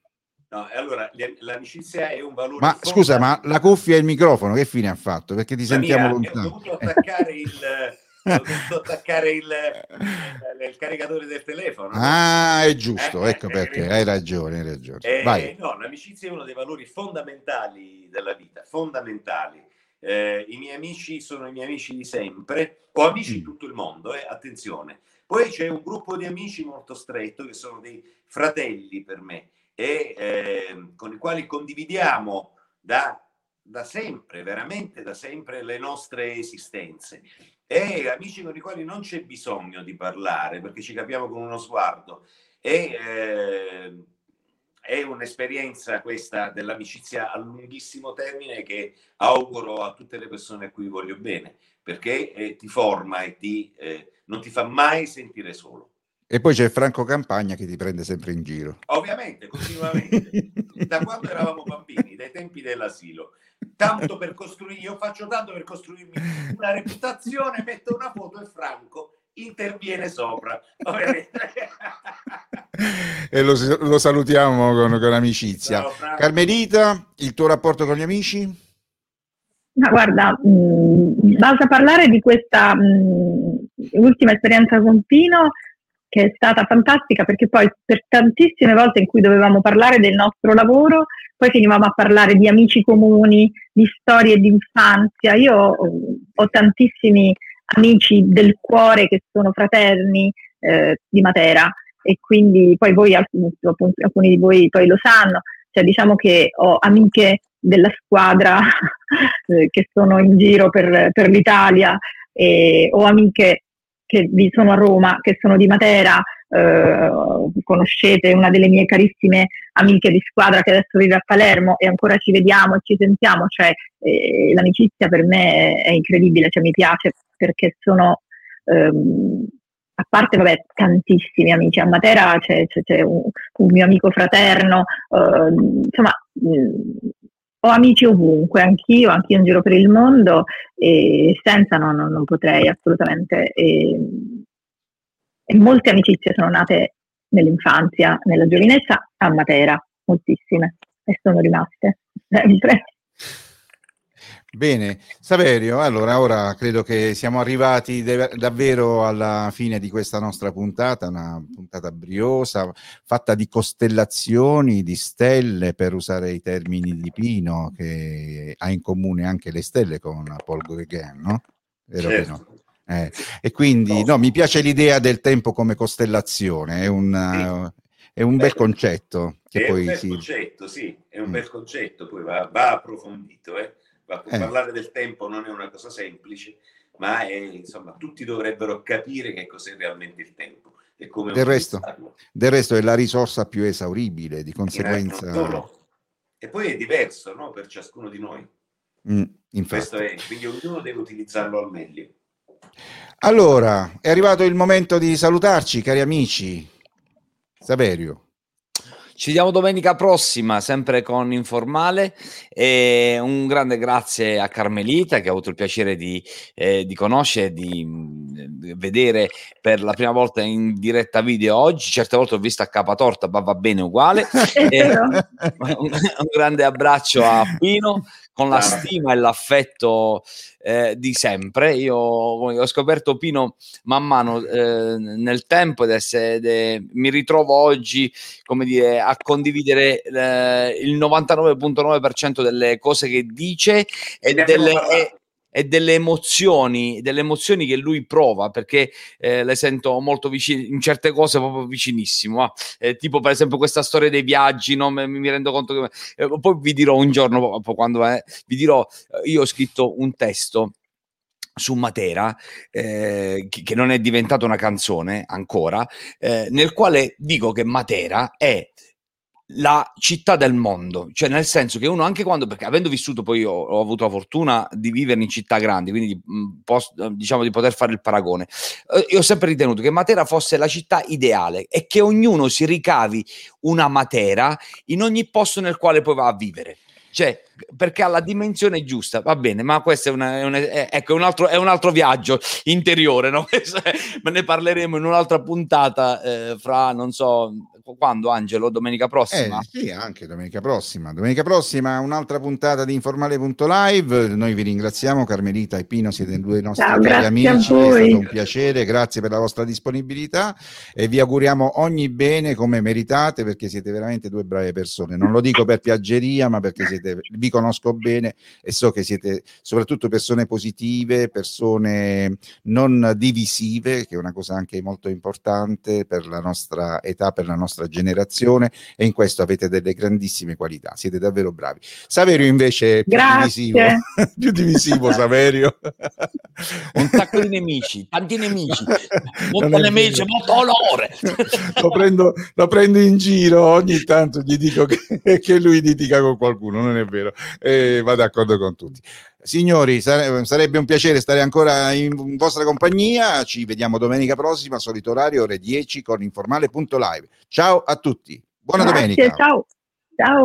S3: No, allora l'amicizia è un valore.
S1: Ma scusa, ma la cuffia e il microfono che fine ha fatto? Perché ti la sentiamo mia, lontano.
S3: Ho dovuto attaccare il. ho dovuto attaccare il, il, caricatore del telefono.
S1: Ah, è giusto, eh, ecco eh, perché, hai ragione, hai ragione.
S3: Eh, Vai. No, l'amicizia è uno dei valori fondamentali della vita, fondamentali. Eh, I miei amici sono i miei amici di sempre, ho amici in mm. tutto il mondo, eh, attenzione. Poi c'è un gruppo di amici molto stretto che sono dei fratelli per me e eh, con i quali condividiamo da, da sempre, veramente da sempre, le nostre esistenze. E amici con i quali non c'è bisogno di parlare perché ci capiamo con uno sguardo. E, eh, è un'esperienza questa dell'amicizia a lunghissimo termine che auguro a tutte le persone a cui voglio bene, perché eh, ti forma e ti, eh, non ti fa mai sentire solo.
S1: E poi c'è Franco Campagna che ti prende sempre in giro.
S3: Ovviamente, continuamente. da quando eravamo bambini, dai tempi dell'asilo. Tanto per costruire, io faccio tanto per costruirmi una reputazione, metto una foto e Franco interviene sopra.
S1: e lo, lo salutiamo con, con amicizia. Ciao, Carmelita, il tuo rapporto con gli amici?
S5: Ma guarda, mh, mm, basta parlare di questa mh, mm, ultima esperienza con Pino che è stata fantastica perché poi per tantissime volte in cui dovevamo parlare del nostro lavoro, poi finivamo a parlare di amici comuni, di storie di infanzia. Io ho tantissimi amici del cuore che sono fraterni eh, di Matera e quindi poi voi, alcuni, alcuni di voi poi lo sanno, cioè diciamo che ho amiche della squadra eh, che sono in giro per, per l'Italia e ho amiche che vi sono a Roma, che sono di Matera, eh, conoscete una delle mie carissime amiche di squadra che adesso vive a Palermo e ancora ci vediamo e ci sentiamo, cioè eh, l'amicizia per me è, incredibile, cioè mi piace perché sono, ehm, a parte vabbè, tantissimi amici, a Matera c'è, c'è, c'è un, un, mio amico fraterno, eh, insomma mh, ho amici ovunque, anch'io, anch'io in giro per il mondo e senza no, no non potrei assolutamente. E, e molte amicizie sono nate nell'infanzia, nella giovinezza, a Matera, moltissime, e sono rimaste sempre.
S1: Bene, Saverio, allora ora credo che siamo arrivati de- davvero alla fine di questa nostra puntata, una puntata briosa, fatta di costellazioni, di stelle, per usare i termini di Pino, che ha in comune anche le stelle con Paul Gauguin, no?
S3: Vero certo.
S1: Eh, e quindi no, mi piace l'idea del tempo come costellazione, è un, sì. è un bel concetto.
S3: Che è poi un bel si... concetto, sì, è un mm. bel concetto, poi va, va approfondito. Eh eh. Parlare del tempo non è una cosa semplice, ma è, insomma, tutti dovrebbero capire che cos'è realmente il tempo. E come
S1: del, resto, del resto è la risorsa più esauribile, di conseguenza... No, no.
S3: E poi è diverso no? per ciascuno di noi. Mm, Questo è, quindi ognuno deve utilizzarlo al meglio.
S1: Allora, è arrivato il momento di salutarci, cari amici. Saverio.
S2: Ci vediamo domenica prossima, sempre con Informale. E un grande grazie a Carmelita che ho avuto il piacere di, eh, di conoscere, di, di, vedere per la prima volta in diretta video oggi. Certe volte ho visto a capa torta, ma va bene uguale. e, un, un grande abbraccio a Pino con la stima e l'affetto eh, di sempre. Io ho scoperto Pino man mano eh, nel tempo ed è, mi ritrovo oggi, come dire, a condividere eh, il 99.9% delle cose che dice e delle, e, e delle emozioni, delle emozioni che lui prova, perché eh, le sento molto vicine, in certe cose proprio vicinissimo. Eh, tipo per esempio questa storia dei viaggi, no? mi, mi, rendo conto che... Eh, poi vi dirò un giorno, quando vi dirò, eh, io ho scritto un testo su Matera, eh, che, che, non è diventata una canzone ancora, eh, nel quale dico che Matera è la città del mondo, cioè nel senso che uno anche quando, perché avendo vissuto poi ho, ho avuto la fortuna di vivere in città grandi, quindi mh, post, diciamo di poter fare il paragone, eh, io ho sempre ritenuto che Matera fosse la città ideale e che ognuno si ricavi una Matera in ogni posto nel quale poi va a vivere. Cioè, perché ha la dimensione giusta, va bene, ma questo è, una, è, una, è, ecco, un, altro, è un altro viaggio interiore, no? Ne parleremo in un'altra puntata eh, fra, non so, quando Angelo? Domenica prossima?
S1: Eh, sì, anche domenica prossima. Domenica prossima un'altra puntata di informale.live. Noi vi ringraziamo, Carmelita e Pino, siete due nostri Ciao, cari amici, è stato un piacere, grazie per la vostra disponibilità e vi auguriamo ogni bene come meritate perché siete veramente due brave persone. Non lo dico per piaggeria, ma perché siete, vi conosco bene e so che siete soprattutto persone positive, persone non divisive, che è una cosa anche molto importante per la nostra età, per la nostra nostra generazione e in questo avete delle grandissime qualità, siete davvero bravi. Saverio invece è più Grazie. divisivo, più divisivo Saverio.
S2: Un sacco di nemici, tanti nemici, molto nemici, molto olore.
S1: Lo prendo, lo prendo, in giro, ogni tanto gli dico che, che lui litiga con qualcuno, non è vero, e va d'accordo con tutti. Signori, sarebbe un piacere stare ancora in vostra compagnia. Ci vediamo domenica prossima, solito orario, ore 10 con informale.live. Ciao a tutti. Buona
S5: Grazie,
S1: domenica.
S5: Ciao. Ciao.